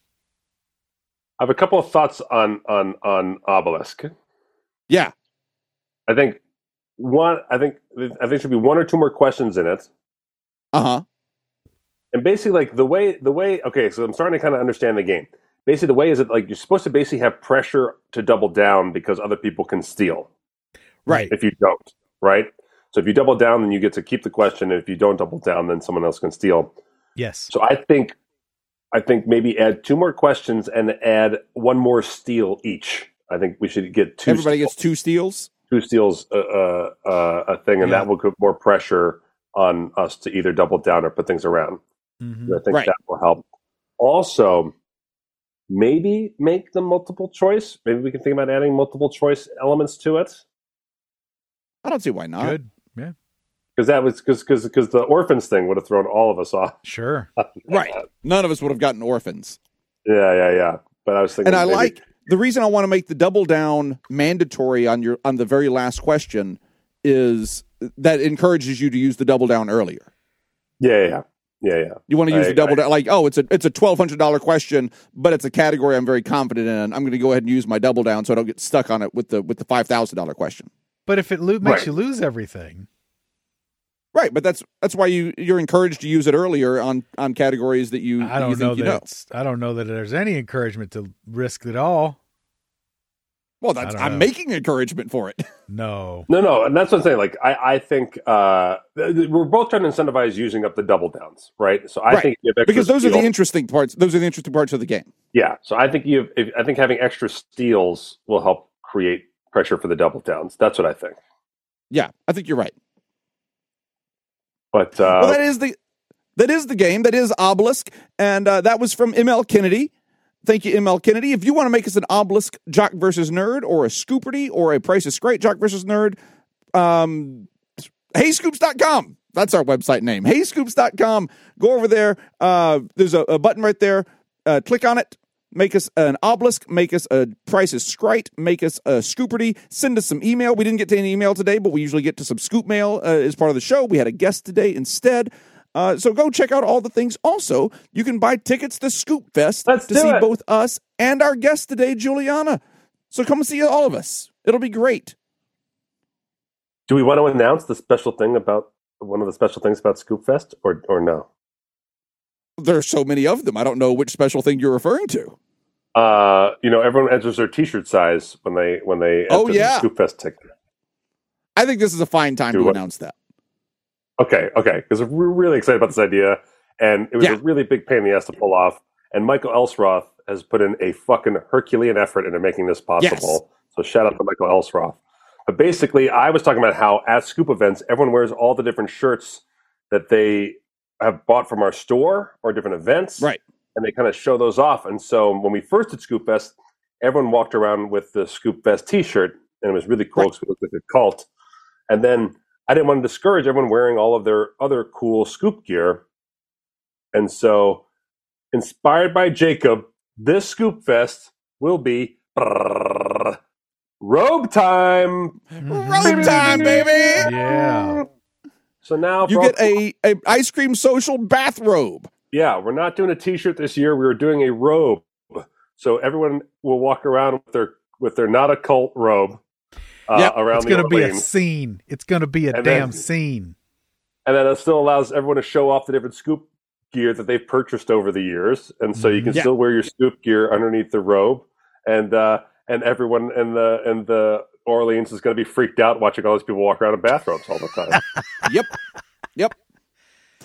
I have a couple of thoughts on on on obelisk. Yeah. I think one. I think I think there should be one or two more questions in it. Uh huh. And basically, like the way the way. Okay, so I'm starting to kind of understand the game. Basically, the way is that like you're supposed to basically have pressure to double down because other people can steal Right. if you don't, right? So if you double down, then you get to keep the question. And if you don't double down, then someone else can steal. Yes. So I think, I think maybe add two more questions and add one more steal each. I think we should get two. Everybody steal- gets two steals. Two steals uh, uh, uh, a thing, and Yeah. that will put more pressure on us to either double down or put things around. Mhm. I think Right. that will help. Also, maybe make the multiple choice. Maybe we can think about adding multiple choice elements to it. I don't see why not. Good. Yeah. Because that was because because because the orphans thing would have thrown all of us off. Sure. Right. None of us would have gotten orphans. Yeah, yeah, yeah. But I was thinking, And I maybe- like the reason I want to make the double down mandatory on your on the very last question is that encourages you to use the double down earlier. Yeah, yeah, yeah, yeah. You want to use I- the double I- down like oh it's a it's a twelve hundred dollar question, but it's a category I'm very confident in. I'm going to go ahead and use my double down so I don't get stuck on it with the with the five thousand dollar question. But if it lo- makes Right. you lose everything, Right, but that's that's why you you're encouraged to use it earlier on on categories that you I don't think know you that know. it's, I don't know that there's any encouragement to risk it all. Well, that's I'm know. making encouragement for it. No. No, no, and that's what I'm saying. Like, I, I think uh, th- th- we're both trying to incentivize using up the double downs, right? So I Right. think if extra because those are the interesting parts. Those are the interesting parts of the game. yeah. So I think you, if, I think having extra steals will help create pressure for the double downs. That's what I think. Yeah, I think you're right. But uh, well, that is the that is the game. That is Obelisk, and uh, that was from ML Kennedy. Thank you, ML Kennedy. If you want to make us an Obelisk Jock versus Nerd, or a Scooperty, or a Price is Great Jock versus Nerd, um, HeyScoops.com. That's our website name. HeyScoops.com. Go over there. Uh, there's a, a button right there. Uh, click on it. Make us an obelisk. Make us a price is scrite. Make us a scooperty. Send us some email. We didn't get to any email today, but we usually get to some scoop mail uh, as part of the show. We had a guest today instead. Uh, so go check out all the things. Also, you can buy tickets to Scoop Fest Let's to see it. both us and our guest today, Juliana. So come see all of us. It'll be great. do we want to announce the special thing about one of the special things about Scoop Fest, or or no? There are so many of them. I don't know which special thing you're referring to. Uh, you know, everyone enters their T-shirt size when they when they Oh, enter the yeah. Scoop Fest ticket. I think this is a fine time to what? announce that. Okay, okay, because we're really excited about this idea, and it was Yeah. a really big pain in the ass to pull off. And Michael Elsroth has put in a fucking Herculean effort into making this possible. So shout out to Michael Elsroth. But basically, I was talking about how at Scoop events, everyone wears all the different shirts that they have bought from our store or different events, Right. And they kind of show those off. And so when we first did Scoop Fest, everyone walked around with the Scoop Fest T-shirt, and it was really cool Right. because we looked like a cult. And then I didn't want to discourage everyone wearing all of their other cool Scoop gear, and so inspired by Jacob, this Scoop Fest will be robe time. Mm-hmm. Robe time, baby. Yeah. So now You get all- a, a ice cream social bathrobe. Yeah. We're not doing a T-shirt this year. We were doing a robe. So everyone will walk around with their with their not a cult robe uh, Yep, around It's going to be a scene. It's going to be a And damn then- scene. and then it still allows everyone to show off the different scoop gear that they've purchased over the years, and so you can Mhm. Yeah. still wear your scoop gear underneath the robe, and uh, and everyone in the in the Orleans is going to be freaked out watching all these people walk around in bathrobes all the time. Yep. Yep.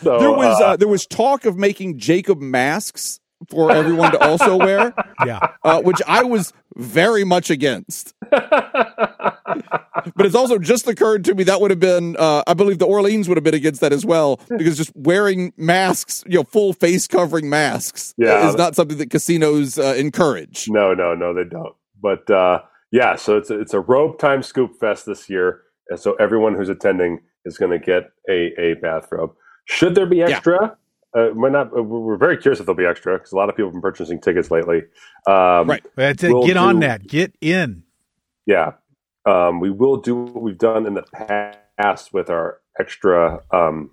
So There was uh, uh, there was talk of making Jacob masks for everyone to also wear, Yeah. uh, which I was very much against. But it's also just occurred to me that would have been, uh, I believe the Orleans would have been against that as well, because just wearing masks, you know, full face covering masks, Yeah. is not something that casinos uh, encourage. no, no, no, they don't. But uh, yeah, so it's a, it's a robe time scoop fest this year, and so everyone who's attending is going to get a a bathrobe. Should there be extra? Uh, we're not. uh, We're very curious if there'll be extra because a lot of people have been purchasing tickets lately. Um, Right. That's it. We'll Get on do- that. Get in. Yeah. Um, we will do what we've done in the past with our extra um,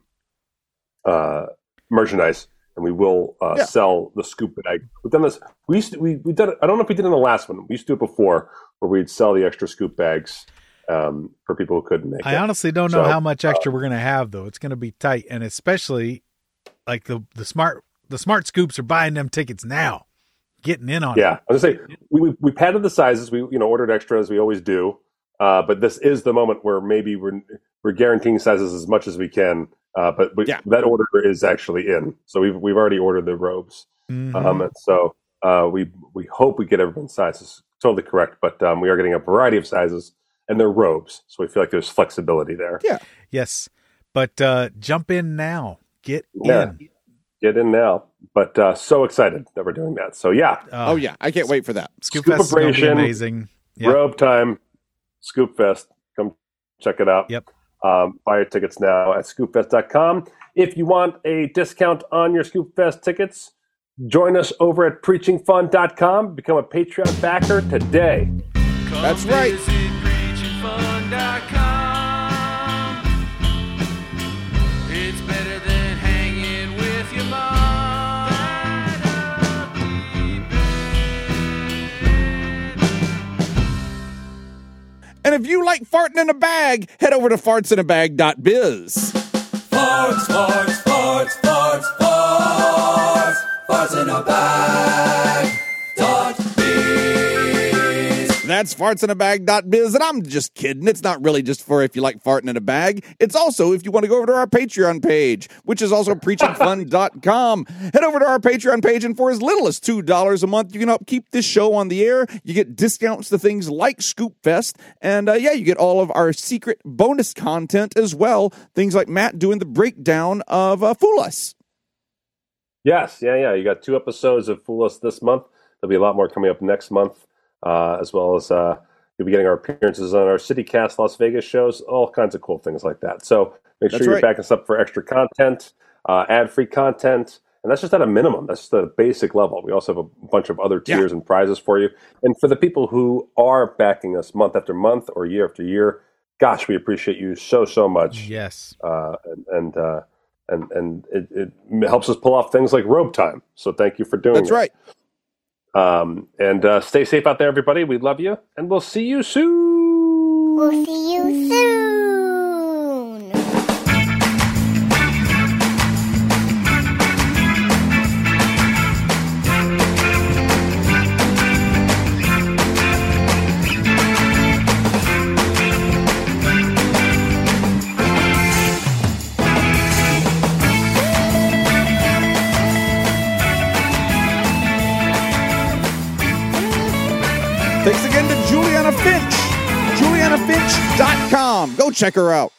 uh, merchandise. and we will uh, Yeah. sell the scoop bag. We've done this. We used to, we we done it. I don't know if we did it in the last one. We used to do it before, where we'd sell the extra scoop bags um, for people who couldn't make I it. I honestly don't know So, how much extra we're gonna have though. It's gonna be tight, and especially like the the smart the smart scoops are buying them tickets now, getting in on it. Yeah, I was gonna say we, we we padded the sizes. We you know ordered extra as we always do, uh, but this is the moment where maybe we're we're guaranteeing sizes as much as we can. Uh, but we, Yeah. that order is actually in, so we've we've already ordered the robes. Mhm. Um, and so uh, we we hope we get everyone's sizes totally correct, but um, we are getting a variety of sizes, and they're robes, so we feel like there's flexibility there. Yeah. yes, but uh, jump in now. Get Yeah. in. Get in now, but uh, so excited that we're doing that. So yeah, Uh, oh yeah, I can't wait for that. Scoop, Scoop Fest is gonna be Operation, amazing. Yep. Robe time, Scoop Fest. Come check it out. Yep. Um, buy your tickets now at scoopfest.com. If you want a discount on your Scoop Fest tickets, join us over at preachingfun.com. Become a Patreon backer today. That's right. And if you like farting in a bag, head over to fartsinabag.biz. Farts, farts, farts, farts, farts, That's fartsinabag.biz. And I'm just kidding. It's not really just for if you like farting in a bag. It's also if you want to go over to our Patreon page, which is also preachingfun.com. Head over to our Patreon page, and for as little as $2 a month, you can help keep this show on the air. You get discounts to things like Scoop Fest. And uh, yeah, you get all of our secret bonus content as well. Things like Matt doing the breakdown of uh, Fool Us. Yes, yeah, yeah. You got two episodes of Fool Us this month. There'll be a lot more coming up next month, uh, as well as uh, you'll be getting our appearances on our CityCast Las Vegas shows, all kinds of cool things like that. So make sure That's you're right. backing us up for extra content, uh, ad free content. And that's just at a minimum. That's just a basic level. We also have a bunch of other Yeah. tiers and prizes for you. And for the people who are backing us month after month or year after year, gosh, we appreciate you so, so much Yes. uh, and and, uh, and and it, it helps us pull off things like robe time. So thank you for doing That's it. right. Um, and uh, stay safe out there, everybody. We love you, and we'll see you soon. We'll see you soon. Check her out.